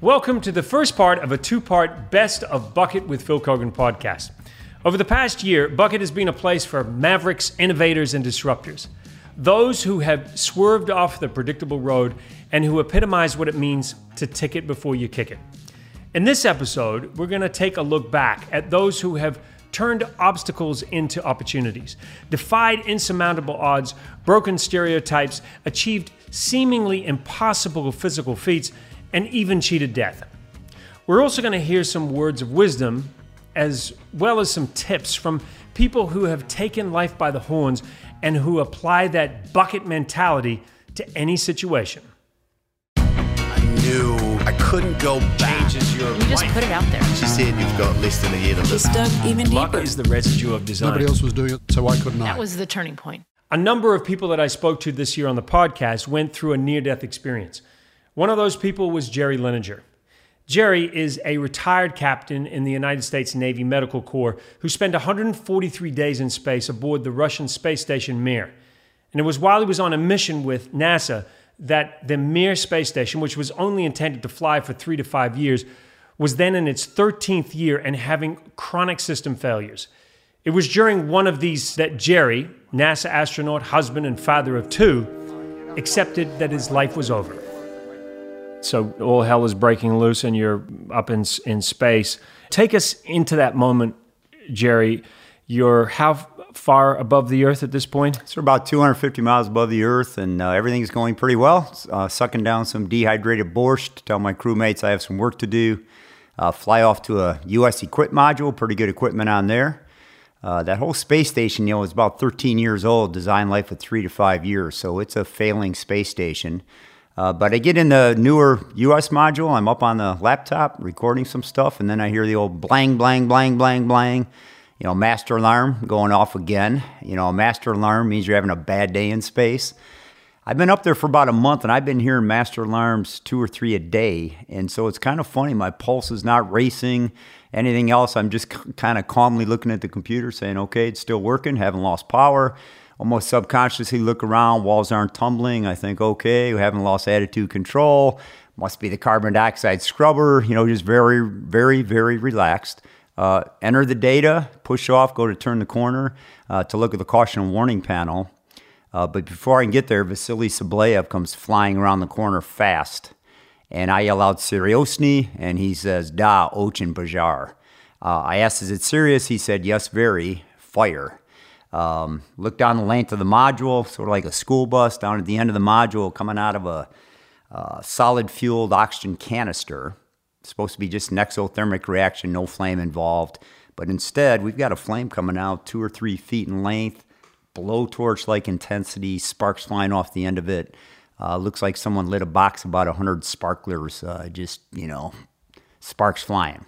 Welcome to the first part of a two part Best of Bucket with Phil Keoghan podcast. Over the past year, Bucket has been a place for mavericks, innovators, and disruptors. Those who have swerved off the predictable road and who epitomize what it means to tick it before you kick it. In this episode, we're going to take a look back at those who have turned obstacles into opportunities, defied insurmountable odds, broken stereotypes, achieved seemingly impossible physical feats, and even cheated death. We're also going to hear some words of wisdom as well as some tips from people who have taken life by the horns and who apply that bucket mentality to any situation. I knew I couldn't go back. Changes your You just put it out there. She said you've got listening here to Just listen. dug even Luck deeper. is the residue of design. Nobody else was doing it, so why couldn't I? That was the turning point. A number of people that I spoke to this year on the podcast went through a near death experience. One of those people was Jerry Linenger. Jerry is a retired captain in the United States Navy Medical Corps who spent 143 days in space aboard the Russian space station Mir. And it was while he was on a mission with NASA that the Mir space station, which was only intended to fly for three to five years, was then in its 13th year and having chronic system failures. It was during one of these that Jerry, NASA astronaut, husband, and father of two, accepted that his life was over. So all hell is breaking loose and you're up in, in space. Take us into that moment, Jerry. You're how far above the earth at this point? So about 250 miles above the earth, and uh, everything's going pretty well. Uh, sucking down some dehydrated borscht. Tell my crewmates I have some work to do. Uh, fly off to a U.S. equip module. Pretty good equipment on there. Uh, that whole space station, you know, is about 13 years old. Design life of three to five years, so it's a failing space station. Uh, but I get in the newer U.S. module. I'm up on the laptop recording some stuff, and then I hear the old blang, blang, blang, blang, blang. You know, master alarm going off again. You know, master alarm means you're having a bad day in space. I've been up there for about a month, and I've been hearing master alarms two or three a day, and so it's kind of funny. My pulse is not racing. Anything else, I'm just c- kind of calmly looking at the computer, saying, "Okay, it's still working. Haven't lost power." Almost subconsciously look around, walls aren't tumbling. I think, okay, we haven't lost attitude control. Must be the carbon dioxide scrubber, you know, just very, very, very relaxed. Uh, enter the data, push off, go to turn the corner uh, to look at the caution and warning panel. Uh, but before I can get there, Vasily Tsibliyev comes flying around the corner fast. And I yell out, Seriosny, and he says, Da, Ochin Bajar. Uh, I asked, is it serious? He said, yes, very. Fire. Um, look down the length of the module, sort of like a school bus, down at the end of the module, coming out of a uh, solid fueled oxygen canister. It's supposed to be just an exothermic reaction, no flame involved. But instead, we've got a flame coming out two or three feet in length, blowtorch like intensity, sparks flying off the end of it. Uh, looks like someone lit a box about 100 sparklers, uh, just, you know, sparks flying.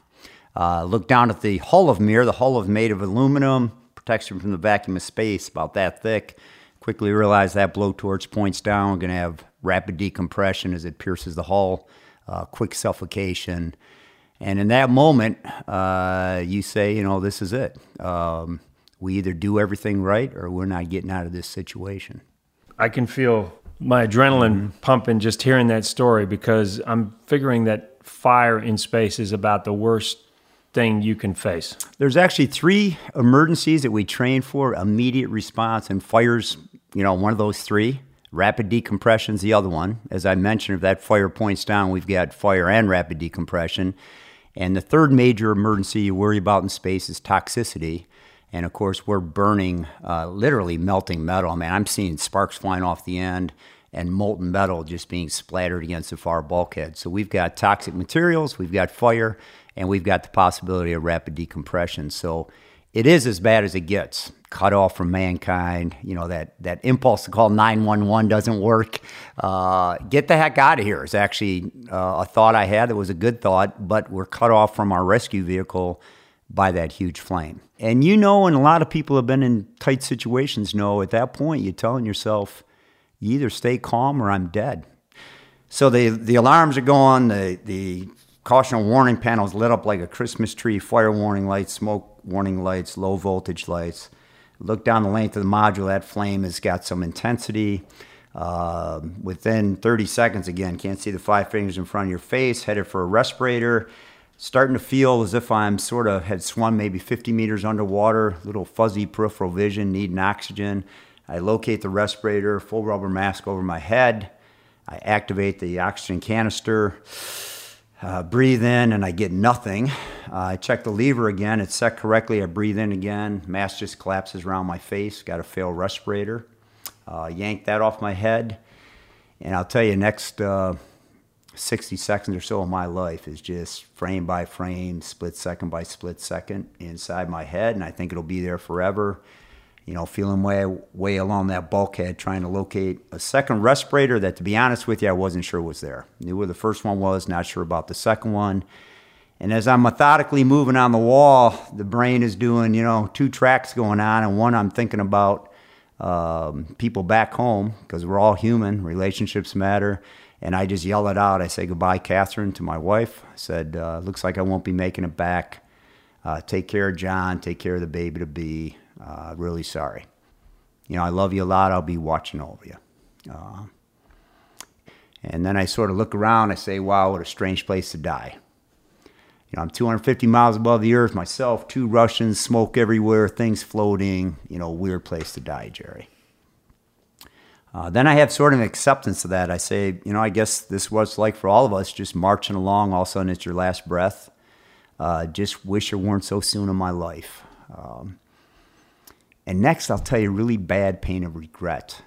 Uh, look down at the hull of Mir. The hull is made of aluminum, protects you from the vacuum of space, about that thick. Quickly realize that blowtorch points down. We're going to have rapid decompression as it pierces the hull, uh, quick suffocation. And in that moment, uh, you say, you know, this is it. Um, we either do everything right or we're not getting out of this situation. I can feel my adrenaline pumping just hearing that story because I'm figuring that fire in space is about the worst thing you can face. There's actually three emergencies that we train for immediate response, and fire's, you know, one of those three. Rapid decompression's the other one. As I mentioned, if that fire points down, we've got fire and rapid decompression. And the third major emergency you worry about in space is toxicity. And of course, we're burning, uh, literally melting metal. I mean, I'm seeing sparks flying off the end and molten metal just being splattered against the far bulkhead. So we've got toxic materials, we've got fire, and we've got the possibility of rapid decompression. So it is as bad as it gets. Cut off from mankind. You know that that impulse to call nine one one doesn't work. Uh, get the heck out of here is actually uh, a thought I had that was a good thought, but we're cut off from our rescue vehicle by that huge flame. And you know, and a lot of people have been in tight situations know at that point you're telling yourself, you either stay calm or I'm dead. So the the alarms are going, the the caution warning panels lit up like a Christmas tree, fire warning lights, smoke warning lights, low voltage lights. Look down the length of the module, that flame has got some intensity. Uh, within 30 seconds, again, can't see the five fingers in front of your face, headed for a respirator. Starting to feel as if I'm sort of had swum maybe 50 meters underwater, little fuzzy peripheral vision, needing oxygen. I locate the respirator, full rubber mask over my head. I activate the oxygen canister, uh, breathe in, and I get nothing. Uh, I check the lever again. It's set correctly. I breathe in again. Mask just collapses around my face. Got a failed respirator. Uh, yank that off my head. And I'll tell you, next uh, 60 seconds or so of my life is just frame by frame, split second by split second inside my head. And I think it'll be there forever you know, feeling way way along that bulkhead, trying to locate a second respirator that, to be honest with you, I wasn't sure was there. Knew where the first one was, not sure about the second one. And as I'm methodically moving on the wall, the brain is doing, you know, two tracks going on, and one I'm thinking about um, people back home because we're all human, relationships matter. And I just yell it out. I say goodbye, Catherine, to my wife. I said, uh, "Looks like I won't be making it back. Uh, take care of John. Take care of the baby to be. Uh, really sorry. You know, I love you a lot. I'll be watching over you. Uh, and then I sort of look around. I say, wow, what a strange place to die. You know, I'm 250 miles above the earth myself, two Russians, smoke everywhere, things floating. You know, weird place to die, Jerry. Uh, then I have sort of an acceptance of that. I say, you know, I guess this was like for all of us, just marching along. All of a sudden, it's your last breath. Uh, just wish it weren't so soon in my life. Um, and next, I'll tell you really bad pain of regret.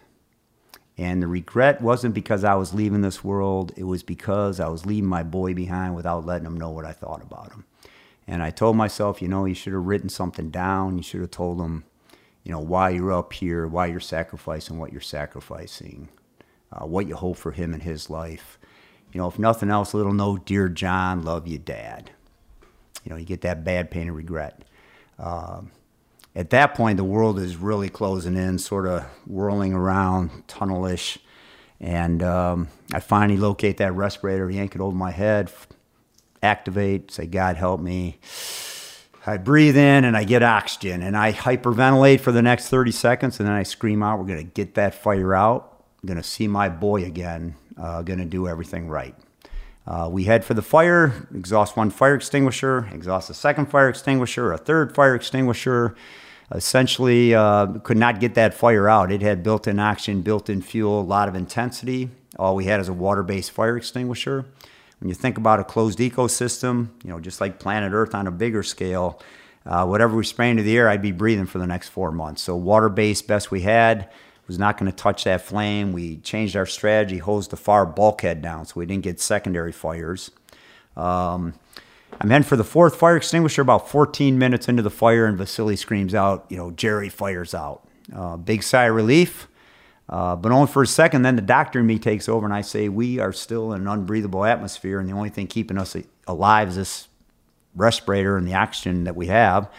And the regret wasn't because I was leaving this world, it was because I was leaving my boy behind without letting him know what I thought about him. And I told myself, you know, you should have written something down. You should have told him, you know, why you're up here, why you're sacrificing what you're sacrificing, uh, what you hope for him in his life. You know, if nothing else, a little note, dear John, love you, Dad. You know, you get that bad pain of regret. Uh, at that point, the world is really closing in, sort of whirling around, tunnelish. And um, I finally locate that respirator, yank it over my head, activate, say, God help me. I breathe in and I get oxygen and I hyperventilate for the next 30 seconds and then I scream out, We're going to get that fire out. I'm going to see my boy again. Uh, going to do everything right. Uh, we head for the fire, exhaust one fire extinguisher, exhaust a second fire extinguisher, a third fire extinguisher, essentially uh, could not get that fire out. It had built in oxygen, built in fuel, a lot of intensity. All we had is a water based fire extinguisher. When you think about a closed ecosystem, you know, just like planet Earth on a bigger scale, uh, whatever we spray into the air, I'd be breathing for the next four months. So, water based, best we had, was not going to touch that flame. We changed our strategy, hosed the far bulkhead down so we didn't get secondary fires. Um, I'm heading for the fourth fire extinguisher about 14 minutes into the fire, and Vasily screams out, you know, Jerry fires out. Uh, big sigh of relief, uh, but only for a second. Then the doctor and me takes over, and I say, We are still in an unbreathable atmosphere, and the only thing keeping us alive is this respirator and the oxygen that we have.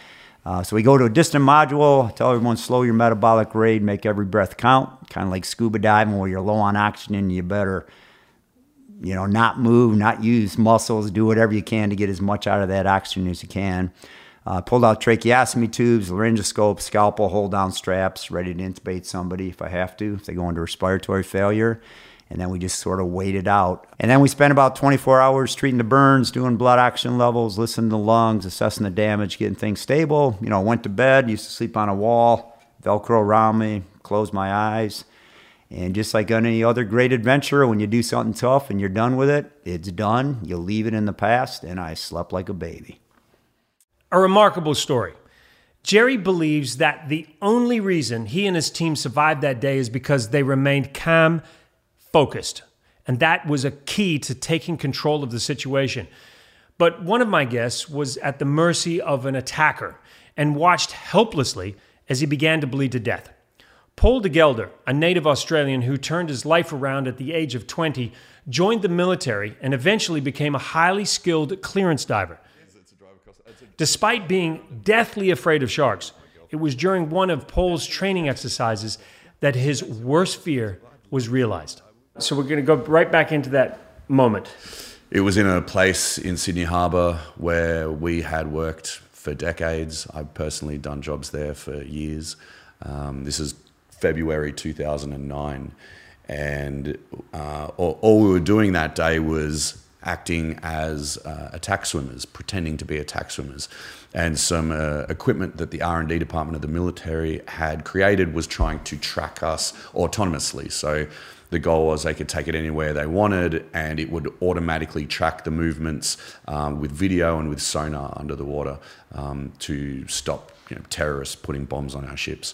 Uh, so we go to a distant module, tell everyone slow your metabolic rate, make every breath count, kind of like scuba diving where you're low on oxygen, you better you know, not move, not use muscles, do whatever you can to get as much out of that oxygen as you can. Uh, pulled out tracheostomy tubes, laryngoscope, scalpel, hold down straps, ready to intubate somebody if I have to, if they go into respiratory failure. And then we just sort of waited out. And then we spent about 24 hours treating the burns, doing blood oxygen levels, listening to the lungs, assessing the damage, getting things stable. You know, went to bed, used to sleep on a wall, Velcro around me, closed my eyes and just like on any other great adventure, when you do something tough and you're done with it, it's done. You leave it in the past, and I slept like a baby. A remarkable story. Jerry believes that the only reason he and his team survived that day is because they remained calm, focused. And that was a key to taking control of the situation. But one of my guests was at the mercy of an attacker and watched helplessly as he began to bleed to death. Paul de Gelder, a native Australian who turned his life around at the age of 20, joined the military and eventually became a highly skilled clearance diver. Despite being deathly afraid of sharks, it was during one of Paul's training exercises that his worst fear was realized. So we're going to go right back into that moment. It was in a place in Sydney Harbour where we had worked for decades. I've personally done jobs there for years. Um, this is February 2009. and uh, all, all we were doing that day was acting as uh, attack swimmers, pretending to be attack swimmers. And some uh, equipment that the R&D department of the military had created was trying to track us autonomously. So the goal was they could take it anywhere they wanted and it would automatically track the movements um, with video and with sonar under the water um, to stop you know, terrorists putting bombs on our ships.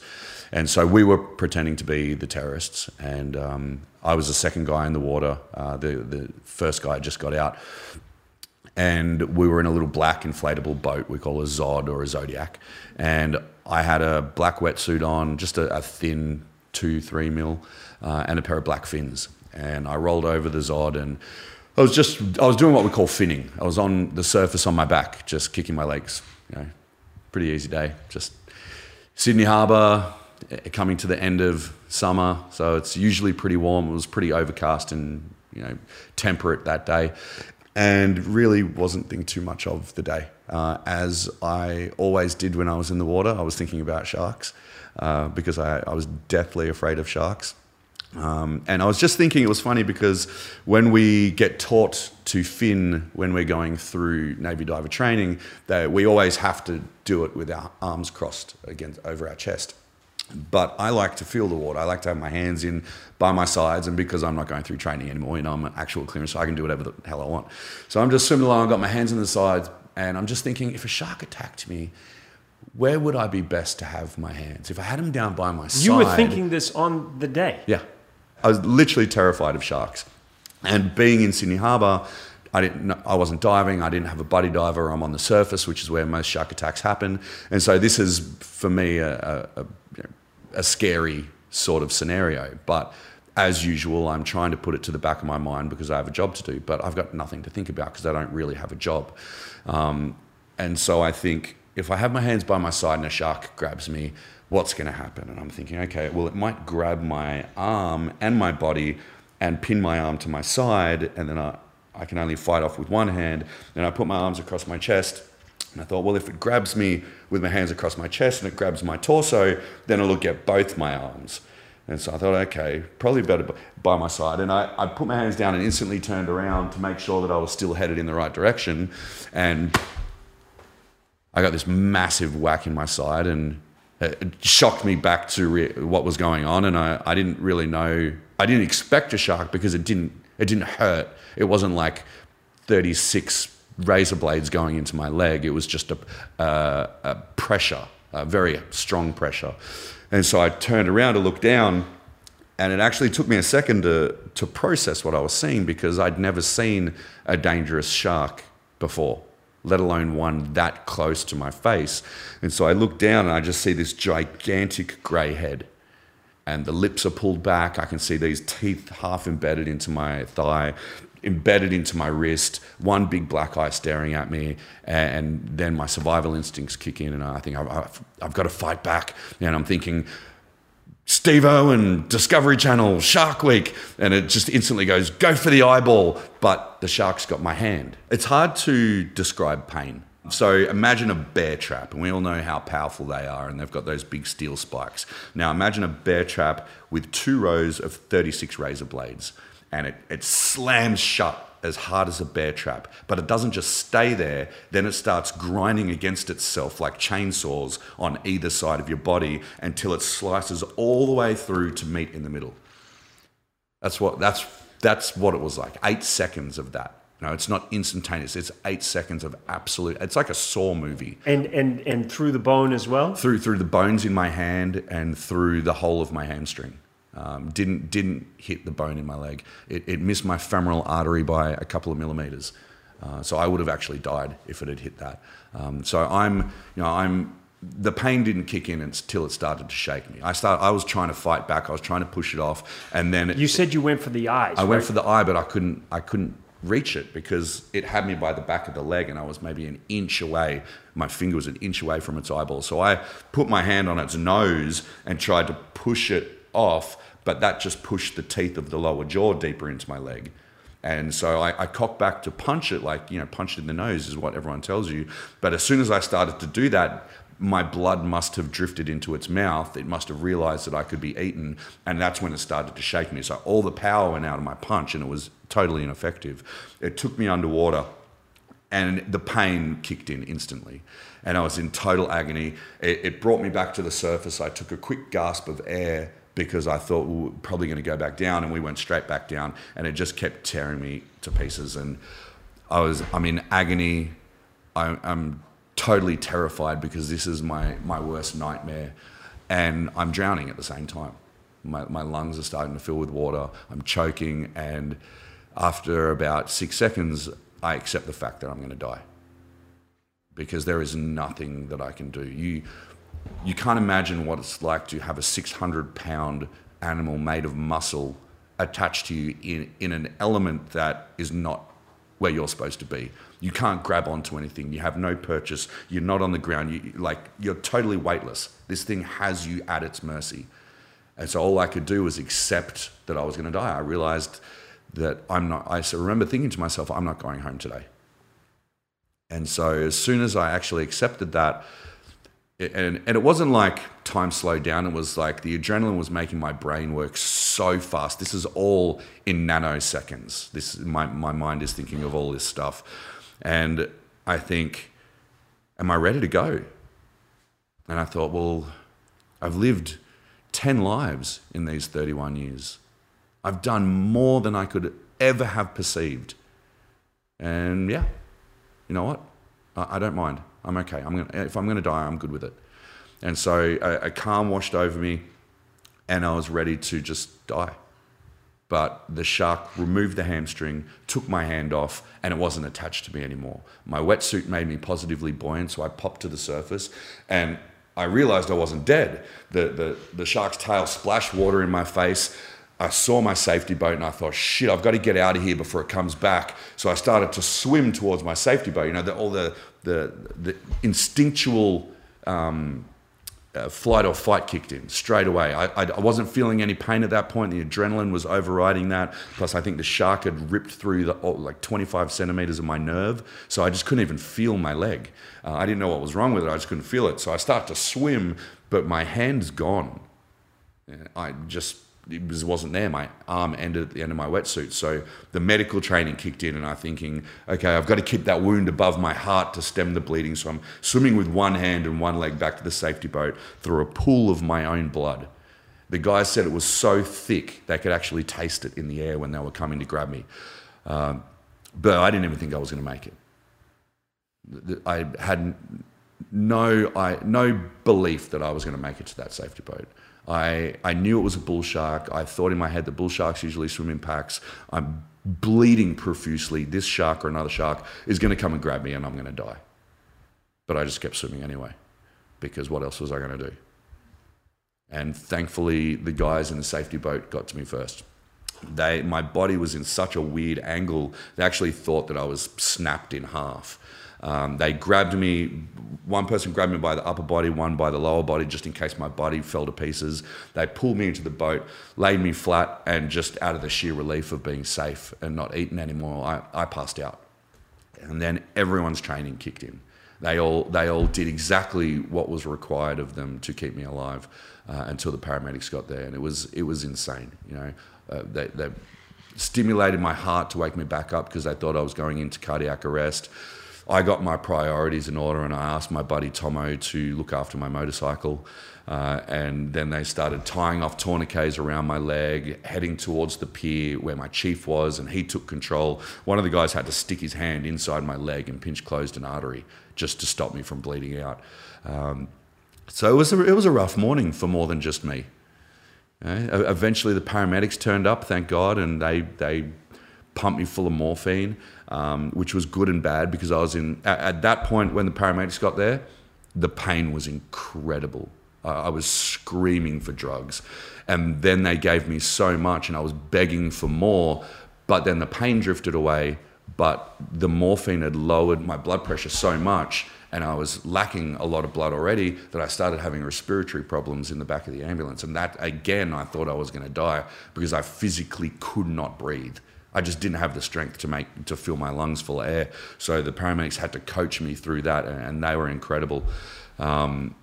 And so we were pretending to be the terrorists, and um, I was the second guy in the water. Uh, the the first guy just got out, and we were in a little black inflatable boat we call a Zod or a Zodiac, and I had a black wetsuit on, just a, a thin two three mil, uh, and a pair of black fins, and I rolled over the Zod and. I was just I was doing what we call finning. I was on the surface on my back, just kicking my legs. You know, pretty easy day. Just Sydney Harbour, eh, coming to the end of summer, so it's usually pretty warm. It was pretty overcast and you know temperate that day, and really wasn't thinking too much of the day. Uh, as I always did when I was in the water, I was thinking about sharks uh, because I, I was deathly afraid of sharks. Um, and I was just thinking it was funny because when we get taught to fin when we're going through Navy diver training, that we always have to do it with our arms crossed against over our chest. But I like to feel the water. I like to have my hands in by my sides, and because I'm not going through training anymore, you know, I'm an actual clearance, so I can do whatever the hell I want. So I'm just swimming along, I've got my hands in the sides, and I'm just thinking, if a shark attacked me, where would I be best to have my hands? If I had them down by my side, You were thinking this on the day. yeah. I was literally terrified of sharks. And being in Sydney Harbour, I didn't. I wasn't diving, I didn't have a buddy diver, I'm on the surface, which is where most shark attacks happen. And so this is for me a, a, a, scary sort of scenario. But as usual, I'm trying to put it to the back of my mind because I have a job to do, but I've got nothing to think about because I don't really have a job. Um, and so I think if I have my hands by my side and a shark grabs me, what's going to happen? And I'm thinking, okay, well, it might grab my arm and my body and pin my arm to my side, and then I, I can only fight off with one hand. And I put my arms across my chest. And I thought, well, if it grabs me with my hands across my chest and it grabs my torso, then it'll get both my arms. And so I thought, okay, probably better by my side. And I, I put my hands down and instantly turned around to make sure that I was still headed in the right direction. And I got this massive whack in my side and it shocked me back to re- what was going on. And I, I didn't really know, I didn't expect a shark because it didn't, it didn't hurt. It wasn't like 36 razor blades going into my leg. It was just a, a pressure, a very strong pressure. And so I turned around to look down and it actually took me a second to, to process what I was seeing because I'd never seen a dangerous shark before, let alone one that close to my face. And so I look down and I just see this gigantic grey head. And the lips are pulled back. I can see these teeth half embedded into my thigh, embedded into my wrist, one big black eye staring at me. And then my survival instincts kick in, and I think I've, I've, I've got to fight back. And I'm thinking, Steve and Discovery Channel, Shark Week, and it just instantly goes, go for the eyeball, but the shark's got my hand. It's hard to describe pain. So imagine a bear trap, and we all know how powerful they are, and they've got those big steel spikes. Now imagine a bear trap with two rows of 36 razor blades, and it, it slams shut as hard as a bear trap, but it doesn't just stay there. Then it starts grinding against itself like chainsaws on either side of your body until it slices all the way through to meet in the middle. That's what that's that's what it was like. Eight seconds of that. No, it's not instantaneous. It's eight seconds of absolute. It's like a Saw movie And and and through the bone as well. through through the bones in my hand and through the whole of my hamstring. Um, didn't didn't hit the bone in my leg. It, it missed my femoral artery by a couple of millimeters. Uh, so I would have actually died if it had hit that. Um, so I'm you know I'm the pain didn't kick in until it started to shake me. I start I was trying to fight back. I was trying to push it off, and then it, You said you went for the eyes. I went for the eye, but I couldn't. I couldn't reach it because it had me by the back of the leg, and I was maybe an inch away. My finger was an inch away from its eyeball. So I put my hand on its nose and tried to push it off, but that just pushed the teeth of the lower jaw deeper into my leg. And so I, I cocked back to punch it, like, you know, punch it in the nose is what everyone tells you. But as soon as I started to do that, my blood must have drifted into its mouth. It must have realized that I could be eaten, and that's when it started to shake me. So all the power went out of my punch, and it was totally ineffective. It took me underwater, and the pain kicked in instantly. And I was in total agony. It, it brought me back to the surface. I took a quick gasp of air because I thought we were probably going to go back down, and we went straight back down, and it just kept tearing me to pieces. And I was, I'm in agony. I, I'm totally terrified because this is my, my worst nightmare, and I'm drowning at the same time. My, my lungs are starting to fill with water. I'm choking, and after about six seconds, I accept the fact that I'm going to die because there is nothing that I can do. You, you can't imagine what it's like to have a 600 pound animal made of muscle attached to you in, in an element that is not where you're supposed to be. You can't grab onto anything. You have no purchase. You're not on the ground. You, like you're totally weightless. This thing has you at its mercy. And so all I could do was accept that I was going to die. I realized that I'm not. I remember thinking to myself, I'm not going home today. And so as soon as I actually accepted that, and, and it wasn't like time slowed down. It was like the adrenaline was making my brain work so fast. This is all in nanoseconds. This my my mind is thinking of all this stuff, and I think, am I ready to go? And I thought, well, I've lived ten lives in these thirty-one years. I've done more than I could ever have perceived, and yeah, you know what? I, I don't mind. I'm okay. I'm gonna, if I'm going to die, I'm good with it. And so a, a, calm washed over me, and I was ready to just die. But the shark removed the hamstring, took my hand off, and it wasn't attached to me anymore. My wetsuit made me positively buoyant, so I popped to the surface, and I realized I wasn't dead. The, the, the shark's tail splashed water in my face. I saw my safety boat and I thought, shit, I've got to get out of here before it comes back. So I started to swim towards my safety boat. You know, the, all the, the, the instinctual um, uh, flight or fight kicked in straight away. I, I, I, wasn't feeling any pain at that point. The adrenaline was overriding that. Plus, I think the shark had ripped through the, oh, like 25 centimeters of my nerve. So I just couldn't even feel my leg. Uh, I didn't know what was wrong with it. I just couldn't feel it. So I start to swim, but my hand's gone. I just it was, wasn't there. My arm ended at the end of my wetsuit. So the medical training kicked in, and I'm thinking, okay, I've got to keep that wound above my heart to stem the bleeding. So I'm swimming with one hand and one leg back to the safety boat through a pool of my own blood. The guys said it was so thick they could actually taste it in the air when they were coming to grab me. Um, but I didn't even think I was going to make it. I had no, I, no belief that I was going to make it to that safety boat. I, I knew it was a bull shark. I thought in my head that bull sharks usually swim in packs. I'm bleeding profusely. This shark or another shark is going to come and grab me and I'm going to die. But I just kept swimming anyway because what else was I going to do? And thankfully, the guys in the safety boat got to me first. They, my body was in such a weird angle, they actually thought that I was snapped in half. Um, they grabbed me. One person grabbed me by the upper body, one by the lower body, just in case my body fell to pieces. They pulled me into the boat, laid me flat, and just out of the sheer relief of being safe and not eaten anymore, I, I passed out. And then everyone's training kicked in. They all, they all did exactly what was required of them to keep me alive uh, until the paramedics got there. And it was, it was insane. You know, uh, they, they stimulated my heart to wake me back up because they thought I was going into cardiac arrest. I got my priorities in order and I asked my buddy Tomo to look after my motorcycle. Uh, and then they started tying off tourniquets around my leg, heading towards the pier where my chief was, and he took control. One of the guys had to stick his hand inside my leg and pinch closed an artery just to stop me from bleeding out. Um, so it was, a, it was a rough morning for more than just me. Uh, eventually, the paramedics turned up, thank God, and they, they pumped me full of morphine um, which was good and bad because I was in, at, at, that point when the paramedics got there, the pain was incredible. I was screaming for drugs. And then they gave me so much and I was begging for more, but then the pain drifted away. But the morphine had lowered my blood pressure so much and I was lacking a lot of blood already that I started having respiratory problems in the back of the ambulance. And that, again, I thought I was going to die because I physically could not breathe. I just didn't have the strength to make to fill my lungs full of air. So the paramedics had to coach me through that, and, they were incredible. Um,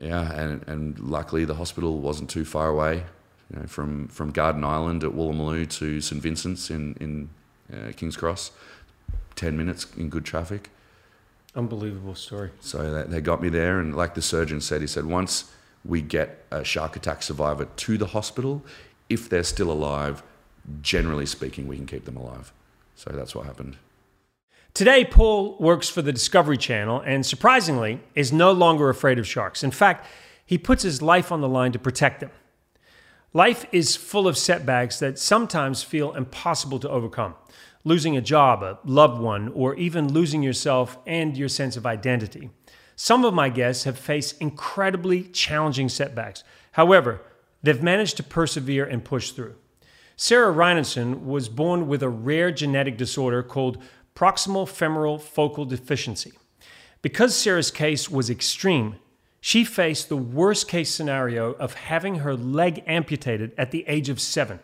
yeah, and, and luckily the hospital wasn't too far away. You know, from from Garden Island at Woolloomooloo to St Vincent's in in uh, King's Cross, ten minutes in good traffic. Unbelievable story. So they, they got me there, and like the surgeon said, he said once we get a shark attack survivor to the hospital, if they're still alive, generally speaking, we can keep them alive. So that's what happened. Today, Paul works for the Discovery Channel and surprisingly is no longer afraid of sharks. In fact, he puts his life on the line to protect them. Life is full of setbacks that sometimes feel impossible to overcome. Losing a job, a loved one, or even losing yourself and your sense of identity. Some of my guests have faced incredibly challenging setbacks. However, they've managed to persevere and push through. Sarah Reinertsen was born with a rare genetic disorder called proximal femoral focal deficiency. Because Sarah's case was extreme, she faced the worst case scenario of having her leg amputated at the age of seven.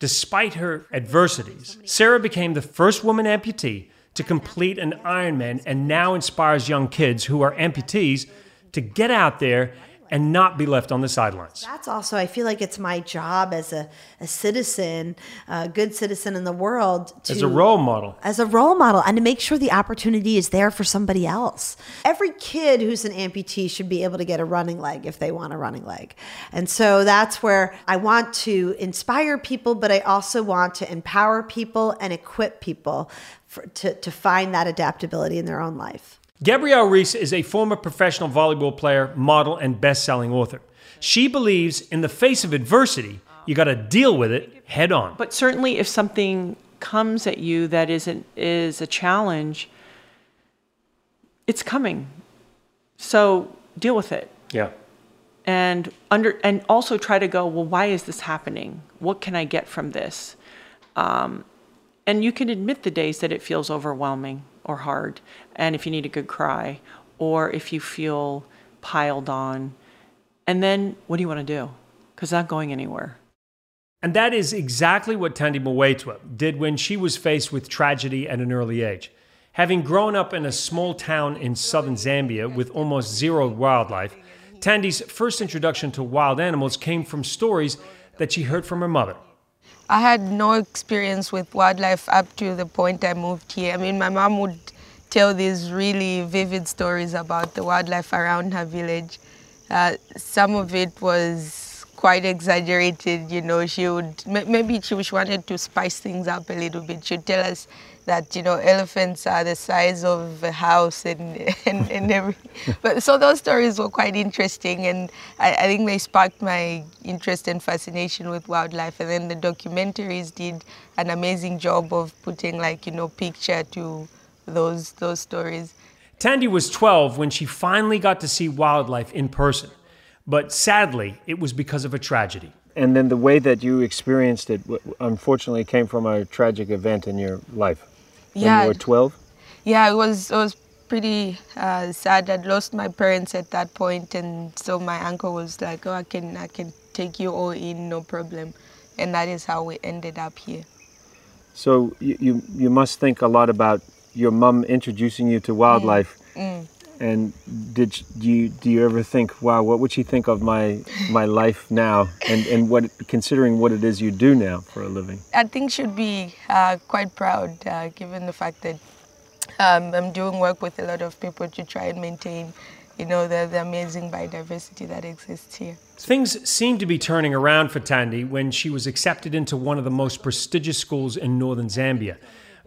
Despite her adversities, Sarah became the first woman amputee to complete an Ironman and now inspires young kids who are amputees to get out there and not be left on the sidelines. That's also, I feel like it's my job as a, a citizen, a good citizen in the world. To, As a role model. As a role model, and to make sure the opportunity is there for somebody else. Every kid who's an amputee should be able to get a running leg if they want a running leg. And so that's where I want to inspire people, but I also want to empower people and equip people for, to, to find that adaptability in their own life. Gabrielle Reece is a former professional volleyball player, model, and best selling author. She believes in the face of adversity, you got to deal with it head on. But certainly, if something comes at you that is, an, is a challenge, it's coming. So deal with it. Yeah. And under and also try to go, well, why is this happening? What can I get from this? Um, and you can admit the days that it feels overwhelming or hard, and if you need a good cry, or if you feel piled on. And then what do you want to do? Because not going anywhere. And that is exactly what Thandi Mweetwa did when she was faced with tragedy at an early age. Having grown up in a small town in southern Zambia with almost zero wildlife, Thandi's first introduction to wild animals came from stories that she heard from her mother. I had no experience with wildlife up to the point I moved here. I mean, my mom would tell these really vivid stories about the wildlife around her village. Uh, some of it was quite exaggerated, you know. She would maybe she wanted to spice things up a little bit. She'd tell us that you know elephants are the size of a house and and, and everything. But so those stories were quite interesting, and I, I think they sparked my interest and fascination with wildlife. And then the documentaries did an amazing job of putting like you know picture to those those stories. Thandi was 12 when she finally got to see wildlife in person, but sadly, it was because of a tragedy. And then the way that you experienced it, unfortunately, came from a tragic event in your life. When yeah, you were 12. Yeah, it was. It was pretty uh, sad. I'd lost my parents at that point, and so my uncle was like, "Oh, I can, I can take you all in, no problem," and that is how we ended up here. So you you, you must think a lot about your mom introducing you to wildlife. Mm. And did you do you ever think, wow, what would she think of my my life now, and and what considering what it is you do now for a living? I think she'd be uh, quite proud, uh, given the fact that um, I'm doing work with a lot of people to try and maintain, you know, the, the amazing biodiversity that exists here. Things seemed to be turning around for Thandi when she was accepted into one of the most prestigious schools in northern Zambia.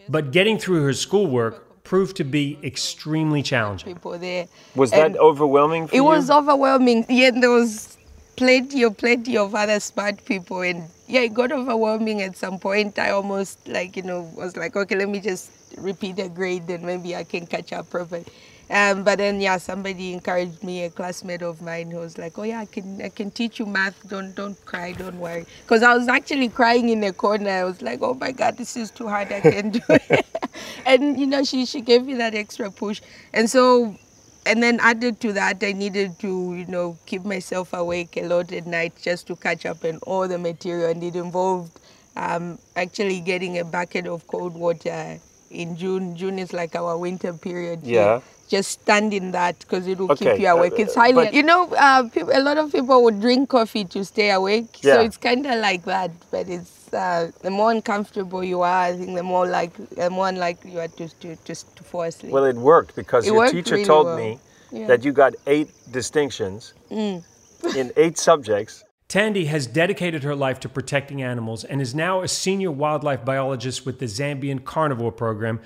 But getting through her schoolwork proved to be extremely challenging. People there. Was that overwhelming for you? It you? was overwhelming. Yet there was plenty of plenty of other smart people and yeah, it got overwhelming at some point. I almost like, you know, was like, okay, let me just repeat the grade and maybe I can catch up properly. Um, but then yeah, somebody encouraged me, a classmate of mine who was like, "Oh yeah, I can I can teach you math. Don't don't cry, don't worry." Because I was actually crying in the corner. I was like, "Oh my God, this is too hard. I can't do it." and you know, she she gave me that extra push, and so. And then added to that, I needed to, you know, keep myself awake a lot at night just to catch up on all the material, and it involved um, actually getting a bucket of cold water in June. June is like our winter period. Yeah. Just stand in that because it will Okay, keep you awake. It's highly, but- you know, uh, peop a lot of people would drink coffee to stay awake. Yeah. So it's kind of like that, but it's uh, the more uncomfortable you are, I think the more like the more unlikely you are to to just to fall asleep. Well, it worked because It your worked teacher really told well. me Yeah. that you got eight distinctions Mm. in eight subjects. Thandi has dedicated her life to protecting animals and is now a senior wildlife biologist with the Zambian Carnivore Program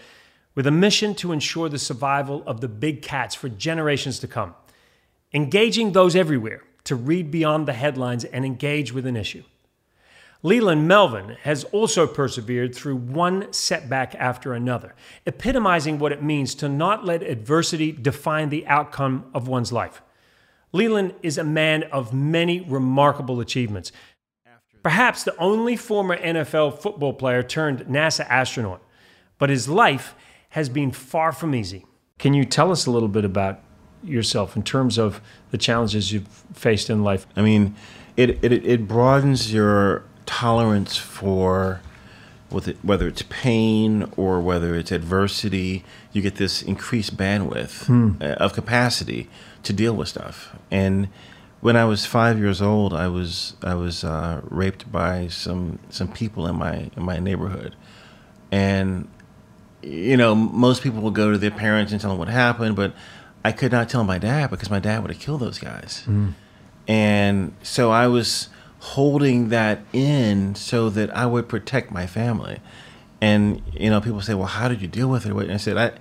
with a mission to ensure the survival of the big cats for generations to come. Engaging those everywhere to read beyond the headlines and engage with an issue. Leland Melvin has also persevered through one setback after another, epitomizing what it means to not let adversity define the outcome of one's life. Leland is a man of many remarkable achievements. Perhaps the only former NFL football player turned NASA astronaut, but his life has been far from easy. Can you tell us a little bit about yourself in terms of the challenges you've faced in life? I mean, it it, it broadens your tolerance for it, whether it's pain or whether it's adversity. You get this increased bandwidth Hmm. uh, of capacity to deal with stuff. And when I was five years old, I was I was uh, raped by some some people in my in my neighborhood, and you know most people will go to their parents and tell them what happened, but I could not tell my dad because my dad would have killed those guys. Mm. And so I was holding that in so that I would protect my family. And you know, people say, "Well, how did you deal with it?" And I said, "I,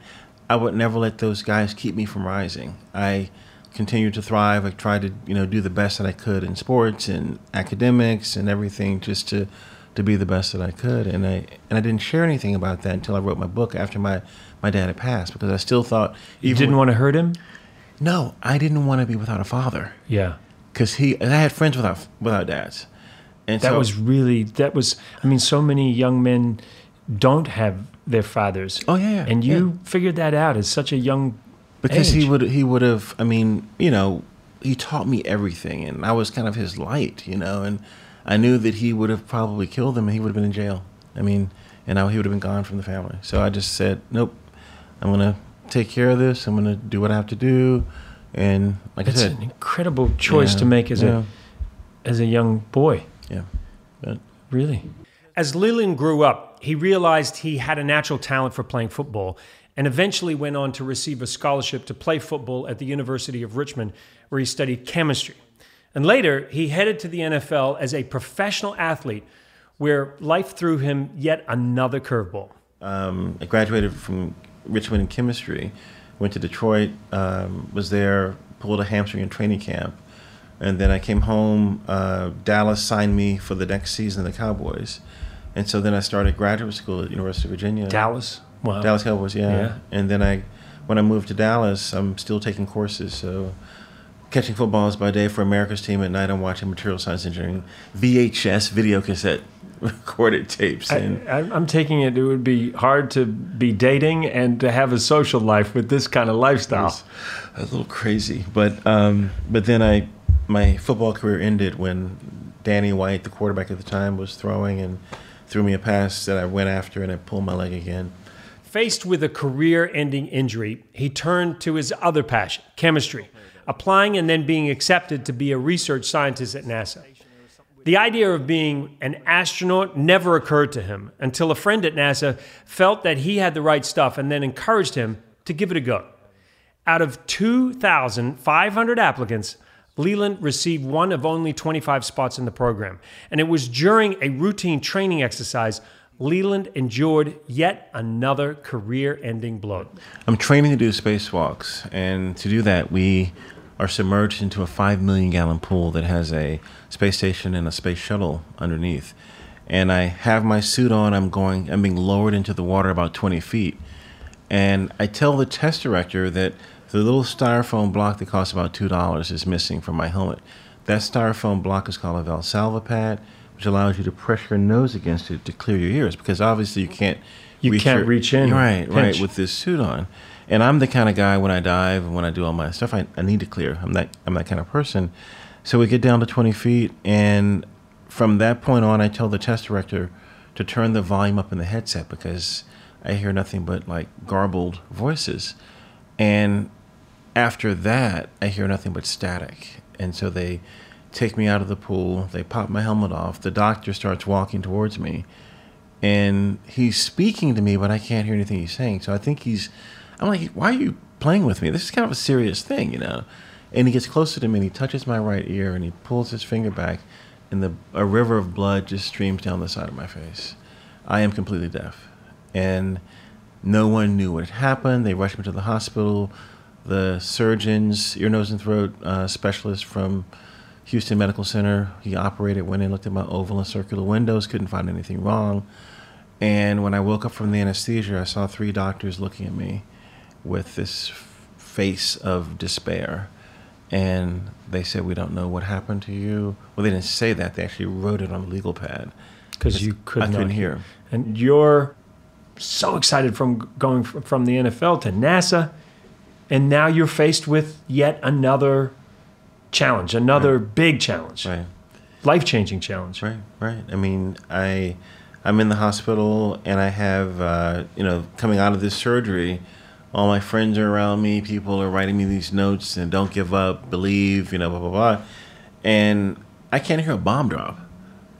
I would never let those guys keep me from rising. I continued to thrive. I tried to, you know, do the best that I could in sports and academics and everything, just to, to be the best that I could. And I and I didn't share anything about that until I wrote my book after my my dad had passed, because I still thought You didn't when- want to hurt him? No, I didn't want to be without a father Yeah. because he. I had friends without without dads, and That so, was really, that was, I mean, so many young men don't have their fathers. Oh, yeah, yeah, And you yeah. figured that out at such a young because he would he would have. I mean, you know, he taught me everything, and I was kind of his light, you know, and I knew that he would have probably killed him, and he would have been in jail. I mean, and now he would have been gone from the family. So I just said, nope, I'm gonna take care of this. I'm gonna do what I have to do, and like That's I said, it's an incredible choice Yeah, to make as yeah. a as a young boy. yeah, but Really. As Leland grew up, he realized he had a natural talent for playing football and eventually went on to receive a scholarship to play football at the University of Richmond, where he studied chemistry. And later, he headed to the NFL as a professional athlete, where life threw him yet another curveball. um, I graduated from Richmond in chemistry, went to Detroit, um, was there, pulled a hamstring in training camp, and then I came home. Uh, Dallas signed me for the next season of the Cowboys, and so then I started graduate school at University of Virginia. Dallas? Wow. Dallas Cowboys, yeah. Yeah. And then I, when I moved to Dallas, I'm still taking courses. So, catching footballs by day for America's team at night. I'm watching material science engineering, VHS video cassette recorded tapes, and I, I'm taking it, it would be hard to be dating and to have a social life with this kind of lifestyle. a little crazy. But um, but then I my football career ended when Danny White, the quarterback at the time, was throwing and threw me a pass that I went after and I pulled my leg again. Faced with a career ending injury, he turned to his other passion, chemistry, applying and then being accepted to be a research scientist at NASA. The idea of being an astronaut never occurred to him until a friend at NASA felt that he had the right stuff and then encouraged him to give it a go. Out of 2,500 applicants, Leland received one of only 25 spots in the program. And it was during a routine training exercise Leland endured yet another career ending blow. I'm training to do spacewalks, and to do that, we are submerged into a five million gallon pool that has a space station and a space shuttle underneath. And I have my suit on. I'm going. I'm being lowered into the water about 20 feet, and I tell the test director that the little styrofoam block that costs about two dollars is missing from my helmet. That styrofoam block is called a Valsalva pad, which allows you to press your nose against it to clear your ears, because obviously you can't. You can't reach in, Right, right, with this suit on. And I'm the kind of guy when I dive and when I do all my stuff, I, I need to clear. I'm that I'm that kind of person. So we get down to 20 feet, and from that point on, I tell the test director, to turn the volume up in the headset because I hear nothing but like garbled voices. And after that, I hear nothing but static. And so they take me out of the pool, they pop my helmet off, the doctor starts walking towards me, and he's speaking to me, but I can't hear anything he's saying. So I think he's, I'm like, why are you playing with me? This is kind of a serious thing, you know? And he gets closer to me and he touches my right ear and he pulls his finger back, and the, a river of blood just streams down the side of my face. I am completely deaf. And no one knew what had happened. They rushed me to the hospital. The surgeons, ear, nose, and throat uh, specialist from Houston Medical Center, he operated, went in, looked at my oval and circular windows, couldn't find anything wrong. And when I woke up from the anesthesia, I saw three doctors looking at me with this face of despair. And they said, We don't know what happened to you. Well, they didn't say that. They actually wrote it on the legal pad. because you could I couldn't hear. And you're so excited from going from the NFL to NASA, and now you're faced with yet another challenge, another big challenge, Right. life changing challenge. Right, right. I mean, I, I'm in the hospital and I have, uh, you know, coming out of this surgery, all my friends are around me. People are writing me these notes and don't give up, believe, you know, blah blah blah, and I can't hear a bomb drop.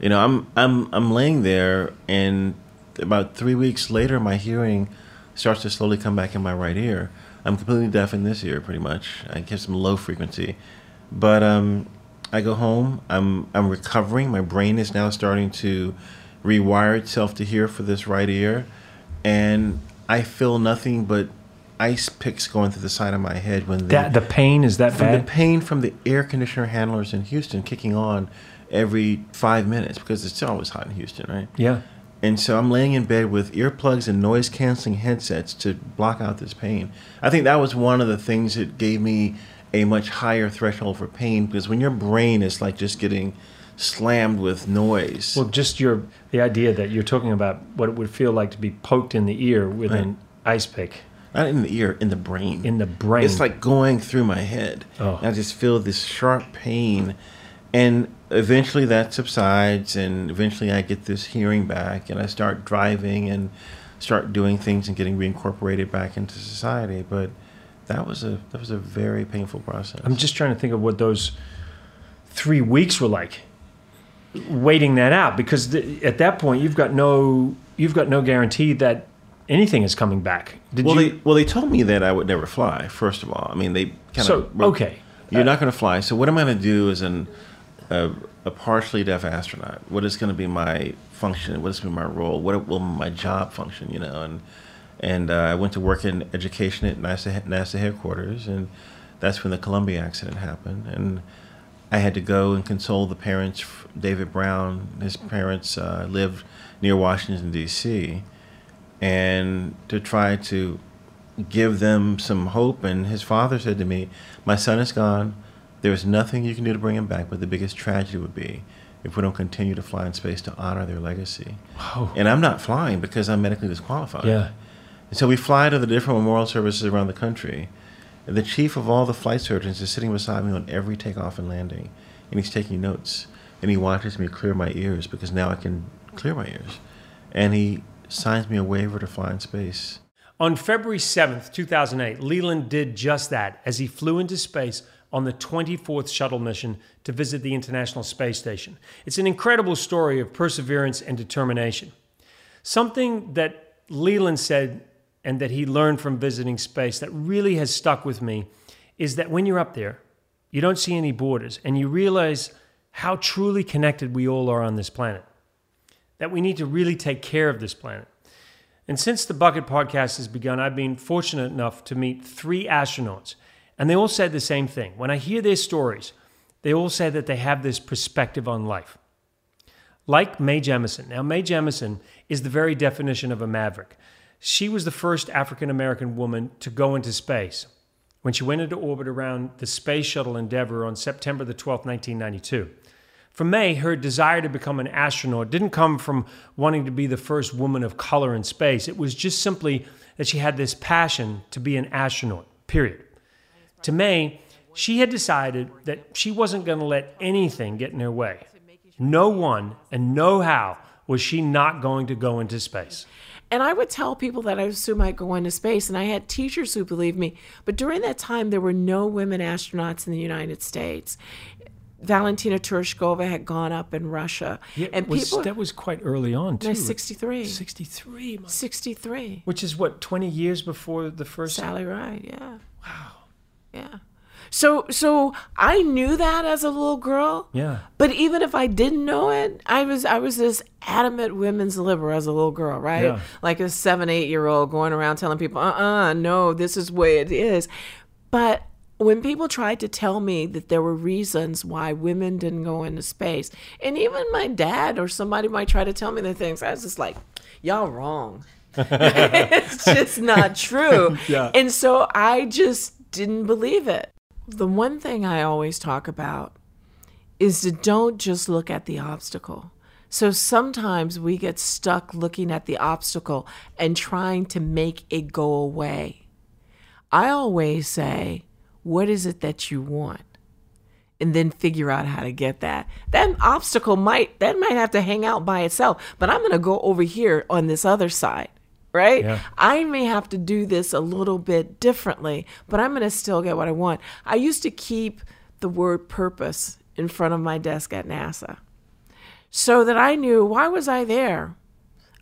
You know, I'm I'm I'm laying there, and about three weeks later, my hearing starts to slowly come back in my right ear. I'm completely deaf in this ear, pretty much. I get some low frequency, but um, I go home. I'm I'm recovering. My brain is now starting to rewire itself to hear for this right ear, and I feel nothing but ice picks going through the side of my head when That the pain is that from bad. the pain from the air conditioner handlers in Houston kicking on every five minutes because it's always hot in Houston, right? yeah. And so I'm laying in bed with earplugs and noise canceling headsets to block out this pain. I think that was one of the things that gave me a much higher threshold for pain because when your brain is like just getting slammed with noise. Well, just your the idea that you're talking about what it would feel like to be poked in the ear with Right. an ice pick not in the ear, in the brain. in the brain. It's like going through my head. Oh. And I just feel this sharp pain. And eventually that subsides, and eventually I get this hearing back, and I start driving and start doing things and getting reincorporated back into society. But that was a that was a very painful process. I'm just trying to think of what those three weeks were like, waiting that out because th- at that point you've got no you've got no guarantee that anything is coming back. Did well, you? they well they told me that I would never fly. First of all, I mean they kind of So, of okay. You're not going to fly. So what am I going to do as an a, a partially deaf astronaut? What is going to be my function? What is going to be my role? What will my job function? You know, and and uh, I went to work in education at NASA NASA headquarters, and that's when the Columbia accident happened, and I had to go and console the parents. David Brown, his parents uh, lived near Washington D.C and to try to give them some hope. And his father said to me, My son is gone. There's nothing you can do to bring him back, but the biggest tragedy would be if we don't continue to fly in space to honor their legacy. And I'm not flying because I'm medically disqualified. Yeah. And so we fly to the different memorial services around the country. And the chief of all the flight surgeons is sitting beside me on every takeoff and landing. And he's taking notes. And he watches me clear my ears because now I can clear my ears. And he signs me a waiver to fly in space. On February 7th, 2008, Leland did just that as he flew into space on the 24th shuttle mission to visit the International Space Station. It's an incredible story of perseverance and determination. Something that Leland said and that he learned from visiting space that really has stuck with me is that when you're up there, you don't see any borders and you realize how truly connected we all are on this planet. That we need to really take care of this planet. And since the Bucket Podcast has begun, I've been fortunate enough to meet three astronauts, and they all said the same thing. When I hear their stories, they all say that they have this perspective on life. Like Mae Jemison. Now, Mae Jemison is the very definition of a maverick. She was the first African American woman to go into space when she went into orbit around the Space Shuttle Endeavour on September the 12th, 1992. For Mae, her desire to become an astronaut didn't come from wanting to be the first woman of color in space. It was just simply that she had this passion to be an astronaut, period. To Mae, she had decided that she wasn't going to let anything get in her way. No one and no how was she not going to go into space? And I would tell people that I assume I'd go into space, and I had teachers who believed me. But during that time, there were no women astronauts in the United States. Valentina Tereshkova had gone up in Russia, and was, people that was quite early on too. No, 63. 63, 63. which is what 20 years before the first. Sally Ride, yeah. Wow. Yeah. So so I knew that as a little girl. Yeah. But even if I didn't know it, I was I was this adamant women's liberal as a little girl, right? Yeah. Like a seven, eight year old going around telling people, uh uh no, this is the way it is. But when people tried to tell me that there were reasons why women didn't go into space, and even my dad or somebody might try to tell me the things, I was just like, y'all wrong. it's just not true. Yeah. And so I just didn't believe it. The one thing I always talk about is to don't just look at the obstacle. So sometimes we get stuck looking at the obstacle and trying to make it go away. I always say, what is it that you want? And then figure out how to get that. That obstacle might that might have to hang out by itself, but I'm going to go over here on this other side, right? Yeah. I may have to do this a little bit differently, but I'm going to still get what I want. I used to keep the word purpose in front of my desk at NASA so that I knew why was I there?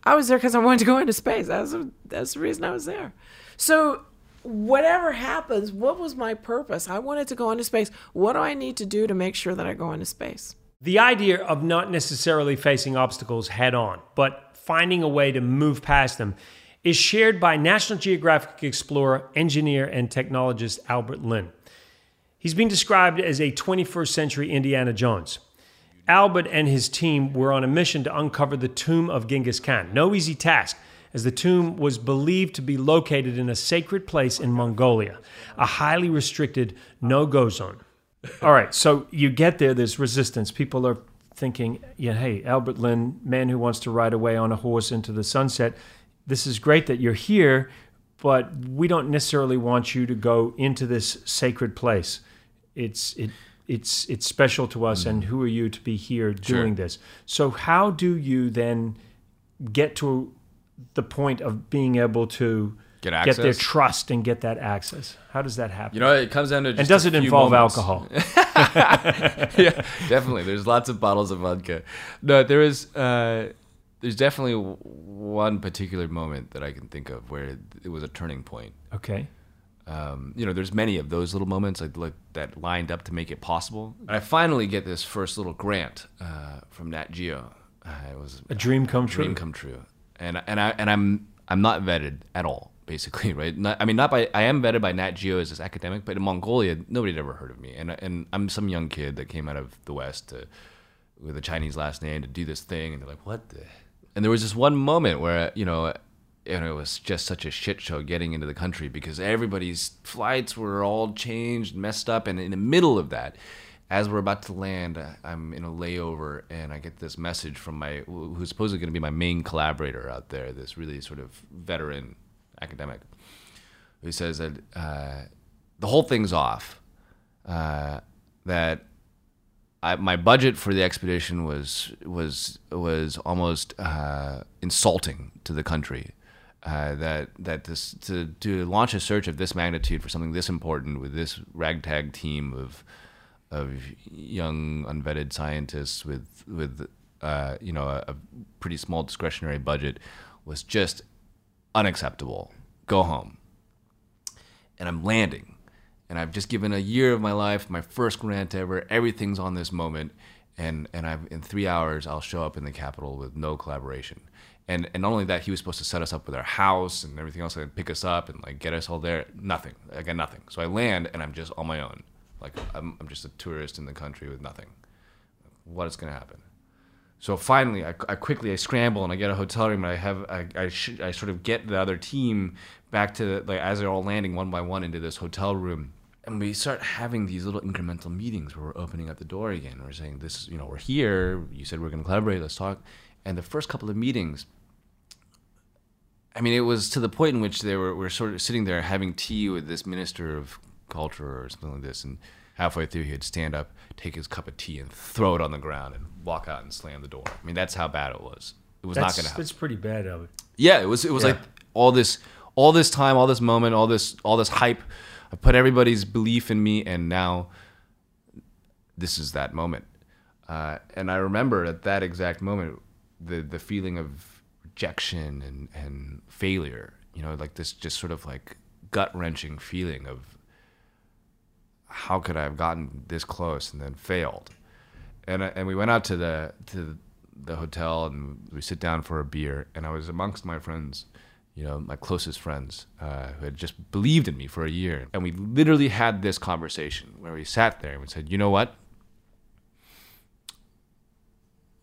I was there because I wanted to go into space. That's, that's the reason I was there. So whatever happens, what was my purpose? I wanted to go into space. What do I need to do to make sure that I go into space? The idea of not necessarily facing obstacles head on, but finding a way to move past them is shared by National Geographic explorer, engineer, and technologist Albert Lin. He's been described as a 21st century Indiana Jones. Albert and his team were on a mission to uncover the tomb of Genghis Khan. No easy task, as the tomb was believed to be located in a sacred place in Mongolia, a highly restricted no go zone. All right, so you get there, there's resistance. People are thinking, yeah, hey, Albert Lin, man who wants to ride away on a horse into the sunset, this is great that you're here, but we don't necessarily want you to go into this sacred place. It's it it's it's special to us, and who are you to be here doing this? So how do you then get to the point of being able to Get get their trust and get that access? How does that happen? You know, it comes down to just and does a it involve moments. alcohol? yeah, definitely. There's lots of bottles of vodka. No, there is. Uh, there's definitely one particular moment that I can think of where it was a turning point. Okay. Um, you know, there's many of those little moments like, like that lined up to make it possible. And I finally get this first little grant uh, from Nat Geo. Uh, it was A dream come true. Dream come true. And and I and I'm I'm not vetted at all, basically, right? Not, I mean, not by I am vetted by Nat Geo as this academic, but in Mongolia, nobody had ever heard of me, and and I'm some young kid that came out of the West to, with a Chinese last name to do this thing, and they're like, what the? And there was this one moment where you know. And it was just such a shit show getting into the country because everybody's flights were all changed, messed up, and in the middle of that, as we're about to land, I'm in a layover and I get this message from my who's supposedly going to be my main collaborator out there, this really sort of veteran academic, who says that uh, the whole thing's off. Uh, that I, my budget for the expedition was was was almost uh, insulting to the country. Uh, that that this to to launch a search of this magnitude for something this important with this ragtag team of of young unvetted scientists with with uh, you know a, a pretty small discretionary budget was just unacceptable. Go home. And I'm landing, and I've just given a year of my life, my first grant ever. Everything's on this moment, and and I've in three hours I'll show up in the capital with no collaboration. And and not only that, he was supposed to set us up with our house and everything else, and pick us up and like get us all there. Nothing. I got nothing. So I land, and I'm just on my own. Like I'm, I'm just a tourist in the country with nothing. What is going to happen? So finally, I, I quickly I scramble and I get a hotel room. And I have I I, sh- I sort of get the other team back to like as they're all landing one by one into this hotel room, and we start having these little incremental meetings where we're opening up the door again. We're saying this, you know, we're here. You said we're going to collaborate. Let's talk. And the first couple of meetings, I mean, it was to the point in which they were we're sort of sitting there having tea with this minister of culture or something like this, and halfway through he'd stand up, take his cup of tea, and throw it on the ground and walk out and slam the door. I mean, that's how bad it was. It was that's, not going to happen. That's pretty bad of it. Yeah, it was. It was Yeah. like all this, all this time, all this moment, all this, all this hype. I put everybody's belief in me, and now this is that moment. Uh, and I remember at that exact moment the the feeling of rejection and and failure. You know, like this just sort of like gut wrenching feeling of how could I have gotten this close and then failed? And I- and we went out to the to the hotel and we sit down for a beer and I was amongst my friends, you know, my closest friends uh, who had just believed in me for a year, and we literally had this conversation where we sat there and we said, you know what?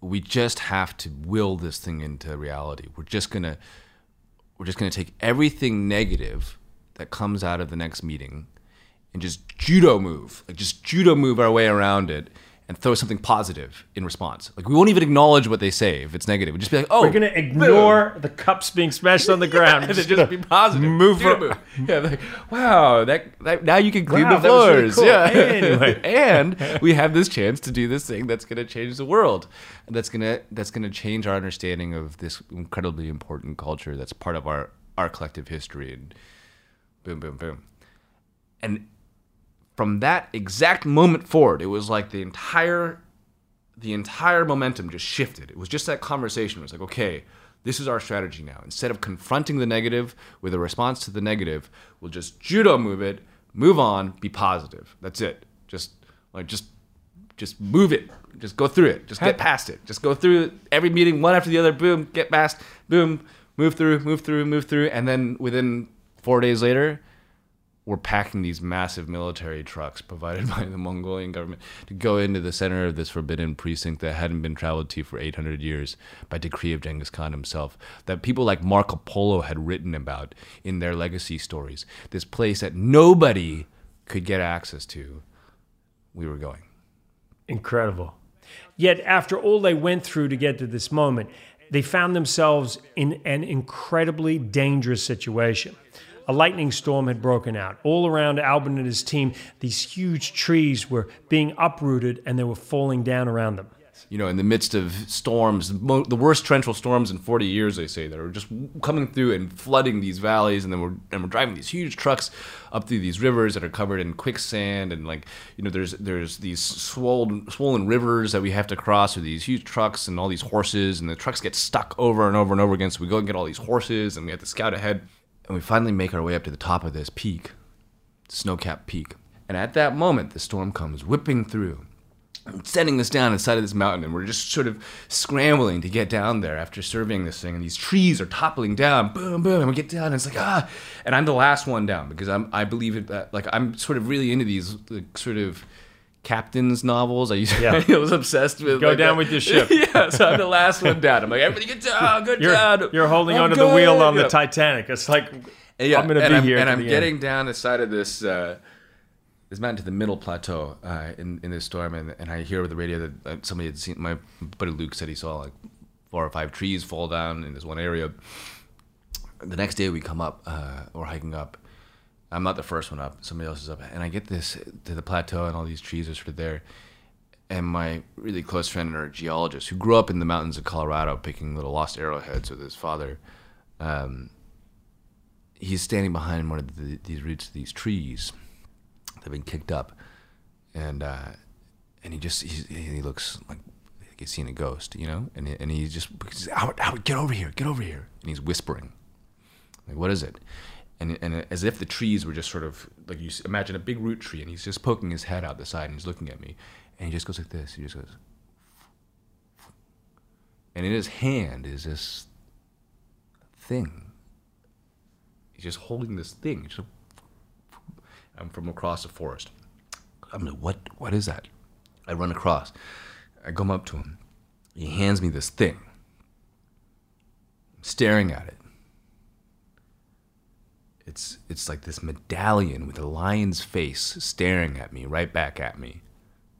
We just have to will this thing into reality. We're just gonna we're just to take everything negative that comes out of the next meeting and just judo move, like just judo move our way around it and throw something positive in response. Like we won't even acknowledge what they say if it's negative. We'll just be like, "Oh, We're gonna ignore the cups being smashed on the ground. and then just be positive. Move for- move. Yeah, like, wow, that, that now you can clean Wow, the was really floors. cool. Yeah. Anyway. and we have this chance to do this thing that's going to change the world. And that's going to that's to change our understanding of this incredibly important culture that's part of our our collective history and boom boom boom. And from that exact moment forward, it was like the entire the entire momentum just shifted. It was just that conversation. It was like, okay, this is our strategy now. Instead of confronting the negative with a response to the negative, we'll just judo move it, move on, be positive. That's it. Just like just just move it. Just go through it. Just get past it. Just go through every meeting one after the other. Boom, get past. Boom, move through, move through, move through, and then within four days later, we're packing these massive military trucks provided by the Mongolian government to go into the center of this forbidden precinct that hadn't been traveled to for 800 years by decree of Genghis Khan himself, that people like Marco Polo had written about in their legacy stories. This place that nobody could get access to. We were going. Incredible. Yet, after all they went through to get to this moment, they found themselves in an incredibly dangerous situation. A lightning storm had broken out. All around Albin and his team, these huge trees were being uprooted and they were falling down around them. you know, in the midst of storms, the worst torrential storms in 40 years, they say, that are just coming through and flooding these valleys, and then we're and we're driving these huge trucks up through these rivers that are covered in quicksand, and like you know, there's there's these swollen swollen rivers that we have to cross with these huge trucks and all these horses, and the trucks get stuck over and over and over again. So we go and get all these horses, and we have to scout ahead, and we finally make our way up to the top of this peak, snow-capped peak, and at that moment, the storm comes whipping through sending this down inside of this mountain. And we're just sort of scrambling to get down there after surveying this thing. And these trees are toppling down. Boom boom. And we get down. And it's like ah. And i'm the last one down because i'm i believe it that like i'm sort of really into these like, sort of captain's novels i used Yeah. i was obsessed with Go like, down that. with your ship. yeah so i'm the last one down i'm like everybody get down good You're, job you're holding I'm onto the wheel on the Titanic. It's like, yeah, I'm going to and be I'm, here. and I'm getting end. down the side of this uh, this mountain to the middle plateau uh, in in this storm, and, and I hear over the radio that uh, somebody had seen. My buddy Luke said he saw like four or five trees fall down in this one area. The next day we come up, uh, we're hiking up. I'm not the first one up. Somebody else is up, and I get this to the plateau, and all these trees are sort of there. And my really close friend, or geologist, who grew up in the mountains of Colorado, picking little lost arrowheads with his father, um, he's standing behind one of the, these roots of these trees that have been kicked up, and uh, and he just he looks like he's seen a ghost, you know, and he, and he just Howard, Howard, get over here, get over here, and he's whispering, like, what is it? And, and as if the trees were just sort of like you imagine a big root tree, and he's just poking his head out the side, and he's looking at me, and he just goes like this. He just goes, and in his hand is this thing. He's just holding this thing. Just I'm from across the forest. I'm like, what? What is that? I run across. I come up to him. He hands me this thing. I'm staring at it. It's it's like this medallion with a lion's face staring at me, right back at me.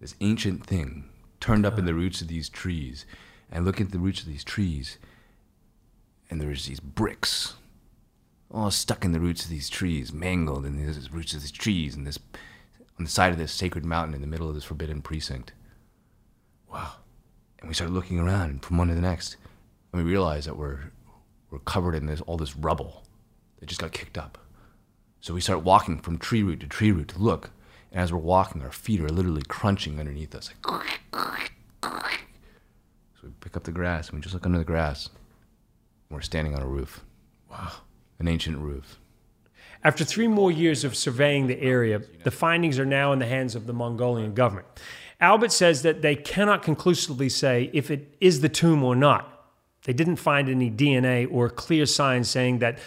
This ancient thing turned up in the roots of these trees. And I look at the roots of these trees, and there's these bricks all stuck in the roots of these trees, mangled in the roots of these trees, and this on the side of this sacred mountain in the middle of this forbidden precinct. Wow! And we started looking around from one to the next. and we realize that we're we're covered in this all this rubble that just got kicked up. So we start walking from tree root to tree root to look, and as we're walking, our feet are literally crunching underneath us. Like, so we pick up the grass and we just look under the grass. We're standing on a roof. Wow. An ancient roof. After three more years of surveying the area, the findings are now in the hands of the Mongolian government. Albert says that they cannot conclusively say if it is the tomb or not. They didn't find any DNA or clear signs saying that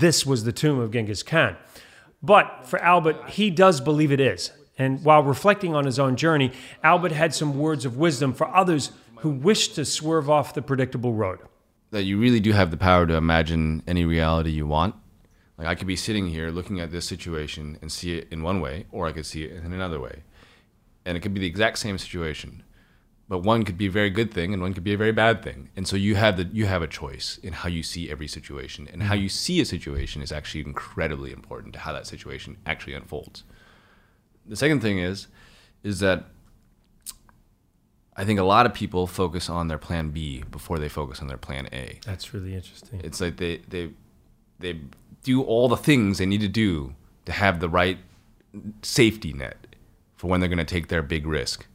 this was the tomb of Genghis Khan. But for Albert, he does believe it is. And while reflecting on his own journey, Albert had some words of wisdom for others who wish to swerve off the predictable road. That you really do have the power to imagine any reality you want. Like I could be sitting here looking at this situation and see it in one way, or I could see it in another way. And it could be the exact same situation. But one could be a very good thing and one could be a very bad thing. And so you have the you have a choice in how you see every situation. And how mm-hmm. you see a situation is actually incredibly important to how that situation actually unfolds. The second thing is is that I think a lot of people focus on their plan B before they focus on their plan A. That's really interesting. It's like they they they do all the things they need to do to have the right safety net for when they're going to take their big risk,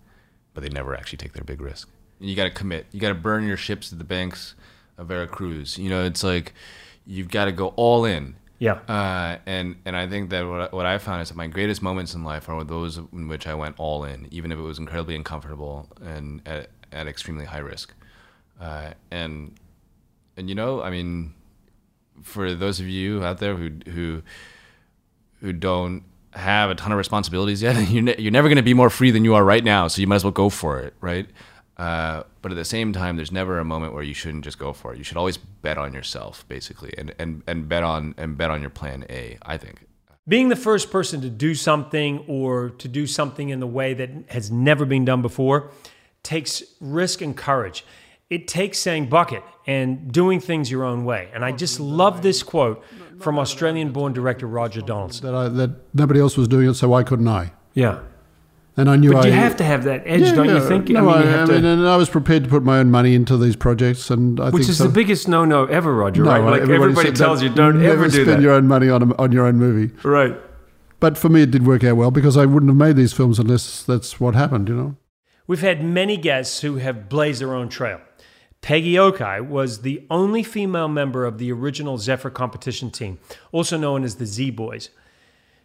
but they never actually take their big risk. You got to commit. You got to burn your ships at the banks of Veracruz. You know, it's like you've got to go all in. Yeah. Uh, and and I think that what I, what I found is that my greatest moments in life are those in which I went all in, even if it was incredibly uncomfortable and at, at extremely high risk. Uh, and and you know, I mean, for those of you out there who who who don't have a ton of responsibilities yet, you're, ne- you're never going to be more free than you are right now. So you might as well go for it, right? Uh, but at the same time, there's never a moment where you shouldn't just go for it. You should always bet on yourself, basically, and, and, and bet on and bet on your plan A. I think. Being the first person to do something or to do something in the way that has never been done before takes risk and courage. It takes saying bucket and doing things your own way. And I just love this quote from Australian born director Roger Donaldson. That, I, that nobody else was doing it, so why couldn't I? Yeah. And I knew But I, you have to have that edge, Yeah, don't you think? No, I, you have I to- mean, and I was prepared to put my own money into these projects, and I which think is so. the biggest no-no ever, Roger. right? Like everybody tells you, don't ever do spend that. your own money on a, on your own movie. Right. But for me, it did work out well because I wouldn't have made these films unless that's what happened. You know. We've had many guests who have blazed their own trail. Peggy Oki was the only female member of the original Zephyr competition team, also known as the Z Boys.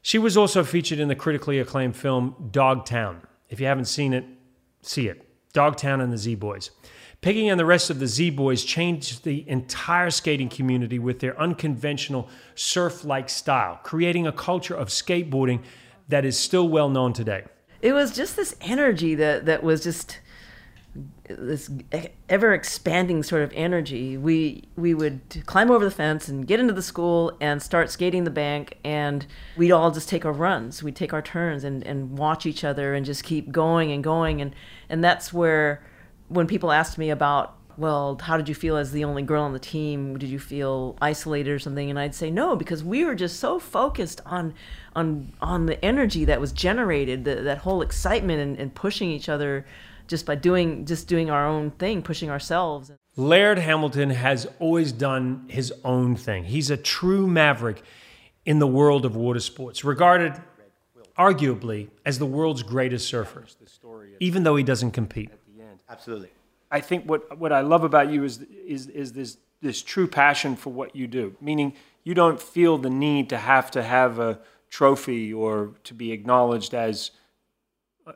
She was also featured in the critically acclaimed film Dogtown. If you haven't seen it, see it. Dogtown and the Z Boys. Peggy and the rest of the Z Boys changed the entire skating community with their unconventional surf like style, creating a culture of skateboarding that is still well known today. It was just this energy that that was just this ever expanding sort of energy. We we would climb over the fence and get into the school and start skating the bank, and we'd all just take our runs. We'd take our turns and, and watch each other and just keep going and going. And and that's where when people asked me about well, how did you feel as the only girl on the team? Did you feel isolated or something? And I'd say no, because we were just so focused on on on the energy that was generated, the, that whole excitement and, and pushing each other just by doing just doing our own thing, pushing ourselves. Laird Hamilton has always done his own thing. He's a true maverick in the world of water sports, regarded arguably as the world's greatest surfer, even though he doesn't compete. Absolutely. I think what what I love about you is is is this this true passion for what you do. Meaning you don't feel the need to have to have a trophy or to be acknowledged as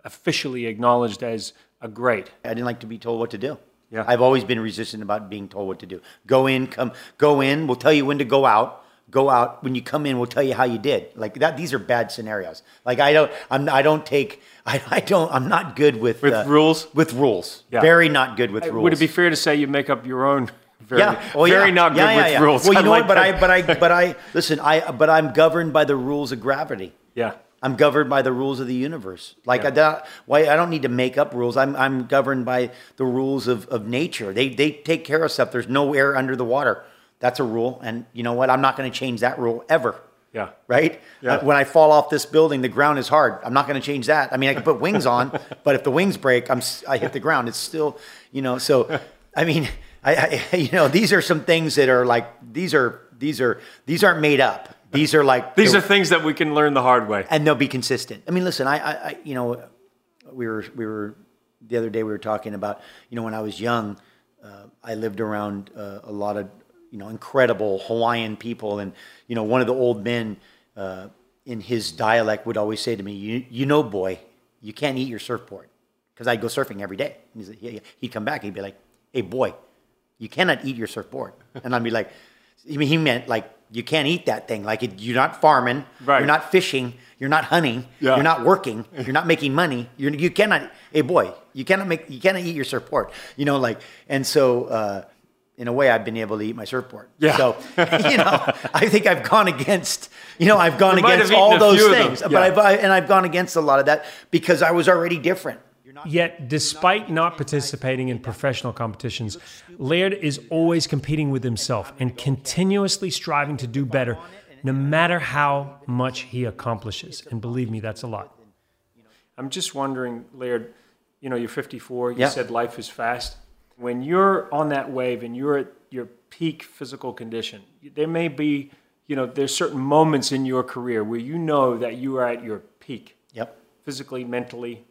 officially acknowledged as a great. I didn't like to be told what to do. Yeah. I've always been resistant about being told what to do. Go in, come, go in. We'll tell you when to go out. Go out. When you come in, we'll tell you how you did. Like that. These are bad scenarios. Like I don't. I'm. I don't take. I, I don't. I'm not good with With uh, rules? With rules. Yeah. Very not good with Uh, rules. Would it be fair to say you make up your own? Very, yeah. Oh, yeah. very not good Yeah, yeah, with yeah. rules. Well, you I know like what? But I. But I. But I. Listen. I. But I'm governed by the rules of gravity. Yeah. I'm governed by the rules of the universe. Like Yeah. I, don't- why I don't need to make up rules. I'm I'm governed by the rules of, of nature. They they take care of stuff. There's no air under the water. That's a rule. And you know what? I'm not going to change that rule ever. Yeah. Right? Yeah. When I fall off this building, the ground is hard. I'm not going to change that. I mean, I can put wings on, but if the wings break, I'm I hit the ground. It's still, you know. So, I mean, I, I, you know, these are some things that are like these are these are these aren't made up. These are like These are things that we can learn the hard way. and they'll be consistent. I mean, listen, I, I, I you know, we were we were the other day we were talking about you know when I was young, uh, I lived around uh, a lot of you know incredible Hawaiian people, and you know one of the old men uh, in his dialect would always say to me, "You you know, boy, you can't eat your surfboard," because I'd go surfing every day. Like. He'd come back, he'd be like, "Hey, boy, you cannot eat your surfboard," and I'd be like, he meant like you can't eat that thing. Like it, you're not farming, Right. you're not fishing, you're not hunting, Yeah. you're not working, you're not making money. You're, you cannot, hey boy, you cannot make, you cannot eat your surfboard. You know, like, and so uh, in a way, I've been able to eat my surfboard. Yeah. So you know, I think I've gone against, you know, I've gone You against all those few of them. things, Yeah. but I've I, and I've gone against a lot of that because I was already different. Yet, despite not participating in professional competitions, Laird is always competing with himself and continuously striving to do better, no matter how much he accomplishes. And believe me, that's a lot. I'm just wondering, Laird, you know, you're 54, you Yeah. said life is fast. When you're on that wave and you're at your peak physical condition, there may be, you know, there's certain moments in your career where you know that you are at your peak Yep. physically, mentally.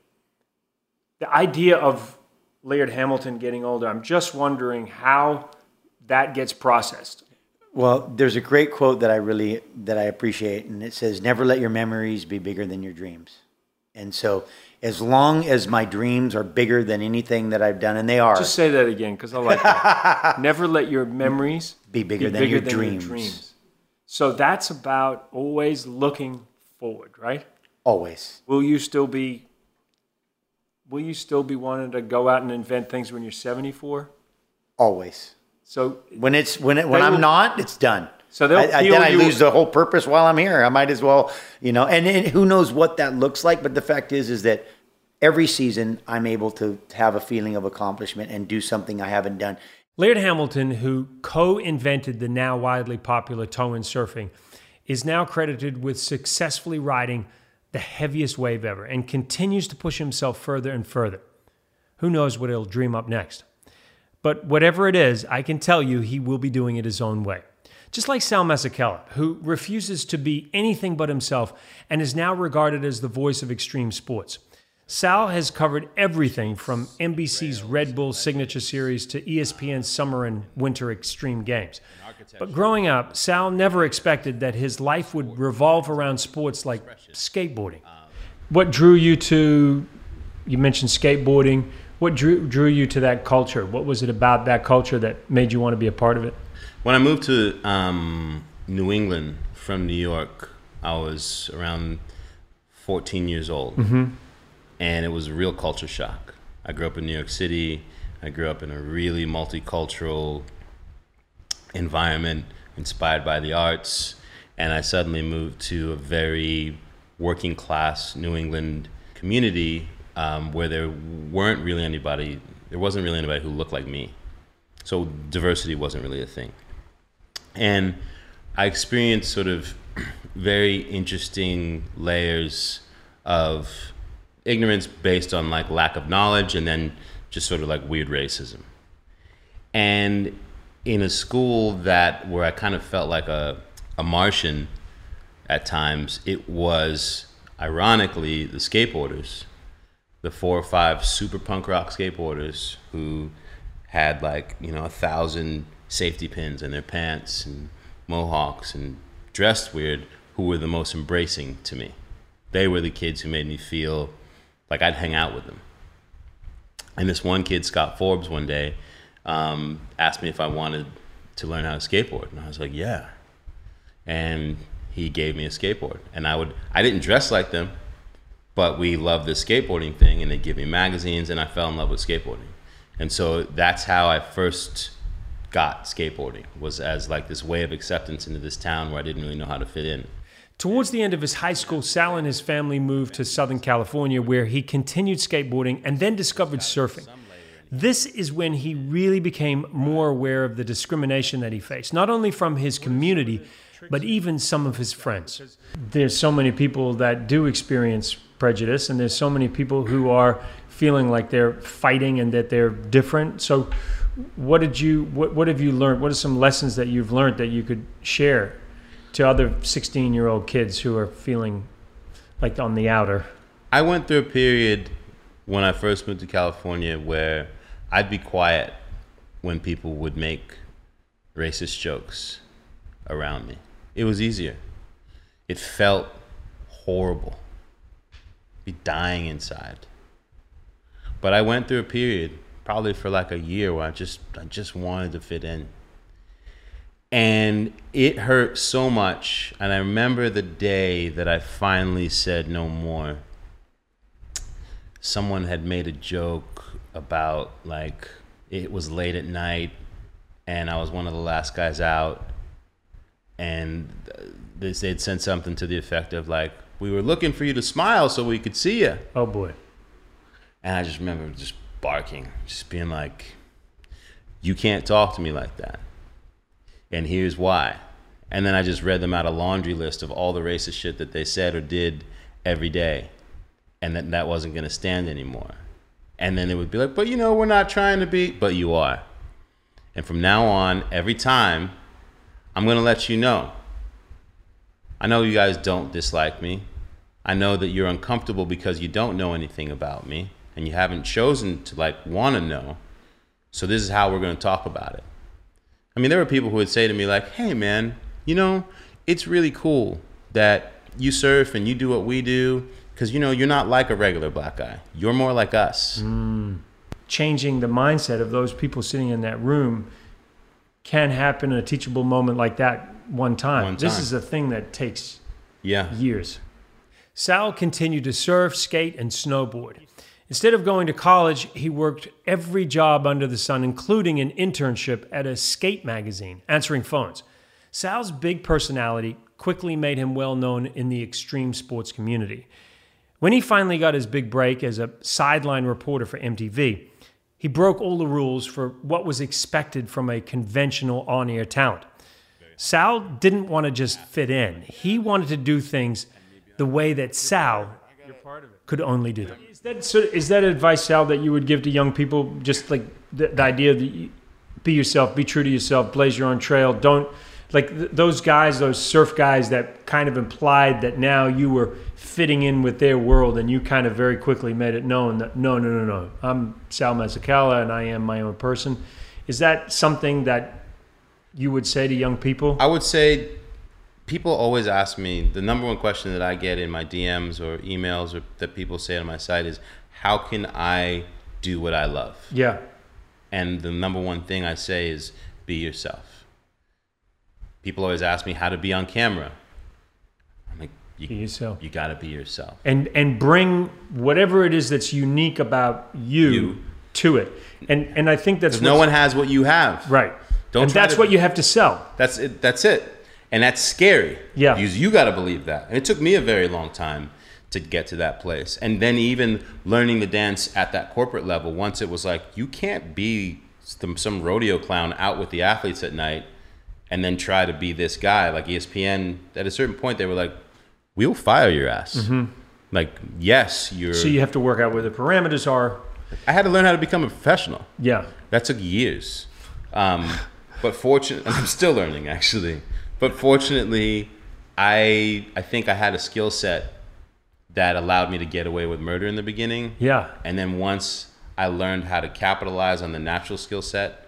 The idea of Laird Hamilton getting older, I'm just wondering how that gets processed. Well, there's a great quote that I really that I appreciate, and it says, "Never let your memories be bigger than your dreams." And so, as long as my dreams are bigger than anything that I've done, and they are, Just say that again because I like that. Never let your memories Be bigger than your dreams. So that's about always looking forward, right? always. Will you still be will you still be wanting to go out and invent things when you're 74? Always. So When it's when it, when I'm will- not, it's done. So they'll I, I, then I lose the whole purpose while I'm here. I might as well, you know. And, and who knows what that looks like? But the fact is, is that every season I'm able to have a feeling of accomplishment and do something I haven't done. Laird Hamilton, who co invented the now widely popular tow-in surfing, is now credited with successfully riding the heaviest wave ever and continues to push himself further and further. Who knows what he'll dream up next? But whatever it is, I can tell you he will be doing it his own way. Just like Sal Masekela, who refuses to be anything but himself and is now regarded as the voice of extreme sports. Sal has covered everything from NBC's Red Bull Signature Series to ESPN's Summer and Winter Extreme Games. But growing up, Sal never expected that his life would revolve around sports like skateboarding. What drew you to, you mentioned skateboarding, what drew, drew you to that culture? What was it about that culture that made you want to be a part of it? When I moved to um, New England from New York, I was around 14 years old. Mhm. And it was a real culture shock. I grew up in New York City. I grew up in a really multicultural environment inspired by the arts. And I suddenly moved to a very working class New England community um, where there weren't really anybody, there wasn't really anybody who looked like me. So diversity wasn't really a thing. And I experienced sort of very interesting layers of ignorance based on like lack of knowledge and then just sort of like weird racism. And in a school that where I kind of felt like a, a Martian at times, it was ironically the skateboarders, the four or five super punk rock skateboarders who had like, you know, a thousand safety pins in their pants and mohawks and dressed weird who were the most embracing to me. They were the kids who made me feel like I'd hang out with them. And this one kid, Scott Forbes, one day um, asked me if I wanted to learn how to skateboard, and I was like, "Yeah." And he gave me a skateboard, and I would I didn't dress like them, but we loved this skateboarding thing, and they give me magazines, and I fell in love with skateboarding, and so that's how I first got skateboarding was as like this way of acceptance into this town where I didn't really know how to fit in. Towards the end of his high school, Sal and his family moved to Southern California, where he continued skateboarding and then discovered surfing. This is when he really became more aware of the discrimination that he faced, not only from his community, but even some of his friends. There's so many people that do experience prejudice, and there's so many people who are feeling like they're fighting and that they're different. So, what did you what, what have you learned? What are some lessons that you've learned that you could share to other 16 year old kids who are feeling like on the outer? I went through a period when I first moved to California where I'd be quiet when people would make racist jokes around me. It was easier. It felt horrible. Be dying inside. But I went through a period, probably for like a year, where I just I just wanted to fit in. And it hurt so much. And I remember the day that I finally said no more. Someone had made a joke about like it was late at night and I was one of the last guys out. And they they'd sent something to the effect of like, we were looking for you to smile so we could see you. Oh boy. And I just remember just barking, just being like, you can't talk to me like that. And here's why. And then I just read them out a laundry list of all the racist shit that they said or did every day. And that that wasn't going to stand anymore. And then it would be like, but you know, we're not trying to be, but you are. And from now on, every time, I'm going to let you know. I know you guys don't dislike me. I know that you're uncomfortable because you don't know anything about me and you haven't chosen to like want to know. So this is how we're going to talk about it. I mean, there were people who would say to me like, "Hey man, you know, it's really cool that you surf and you do what we do because you know, you're not like a regular black guy. You're more like us." Mm. Changing the mindset of those people sitting in that room can happen in a teachable moment like that one time. One This is a thing that takes Yeah. years. Sal continued to surf, skate, and snowboard. Instead of going to college, he worked every job under the sun, including an internship at a skate magazine, answering phones. Sal's big personality quickly made him well known in the extreme sports community. When he finally got his big break as a sideline reporter for MTV, he broke all the rules for what was expected from a conventional on air talent. Sal didn't want to just fit in, he wanted to do things the way that Sal could only do them. Is that, so is that advice, Sal, that you would give to young people? Just like the, the idea that you, be yourself, be true to yourself, blaze your own trail. Don't like th- those guys, those surf guys that kind of implied that now you were fitting in with their world, and you kind of very quickly made it known that no, no, no, no, I'm Sal Masekela and I am my own person. Is that something that you would say to young people? I would say people always ask me the number one question that I get in my DMs or emails or that people say on my site is how can I do what I love? Yeah. And the number one thing I say is be yourself. People always ask me how to be on camera. I'm like, you, Be yourself. You got to be yourself. and and bring whatever it is that's unique about you, to it. And and I think that's no one has what you have. right. Don't and that's to- what you have to sell. That's it. That's it. And that's scary. Yeah. Because you got to believe that. And it took me a very long time to get to that place. And then even learning the dance at that corporate level, once it was like, you can't be some, some rodeo clown out with the athletes at night and then try to be this guy. Like ESPN, at a certain point, they were like, we'll fire your ass. Mhm. Like, yes, you're. So you have to work out where the parameters are. I had to learn how to become a professional. Yeah. That took years. Um, but fortunately, I'm still learning actually. But fortunately, I I think I had a skill set that allowed me to get away with murder in the beginning. Yeah. And then once I learned how to capitalize on the natural skill set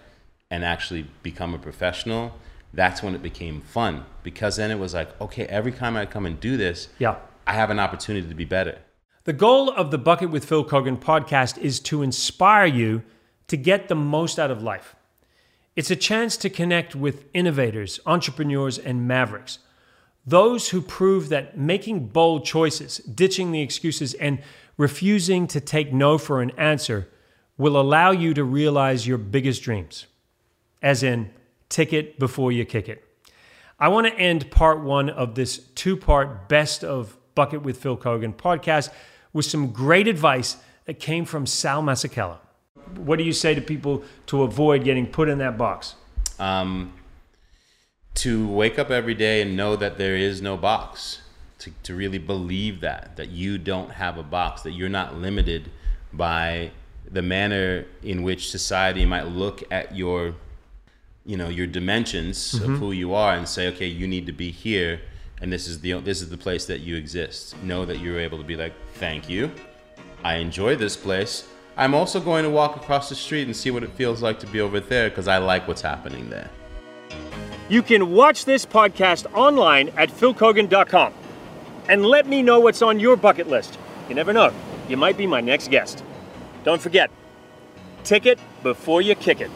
and actually become a professional, that's when it became fun because then it was like, okay, every time I come and do this, Yeah. I have an opportunity to be better. The goal of the Bucket with Phil Keoghan podcast is to inspire you to get the most out of life. It's a chance to connect with innovators, entrepreneurs, and mavericks. Those who prove that making bold choices, ditching the excuses, and refusing to take no for an answer will allow you to realize your biggest dreams. As in, tick it before you kick it. I want to end part one of this two part best of Bucket with Phil Keoghan podcast with some great advice that came from Sal Masekela. What do you say to people to avoid getting put in that box? um, to wake up every day and know that there is no box to, to really believe that that you don't have a box that you're not limited by the manner in which society might look at your you know your dimensions Mhm. of who you are and say okay you need to be here and this is the this is the place that you exist know that you're able to be like thank you i enjoy this place i'm also going to walk across the street and see what it feels like to be over there because i like what's happening there You can watch this podcast online at philkeoghan.com and let me know what's on your bucket list. You never know, you might be my next guest. Don't forget, ticket before you kick it.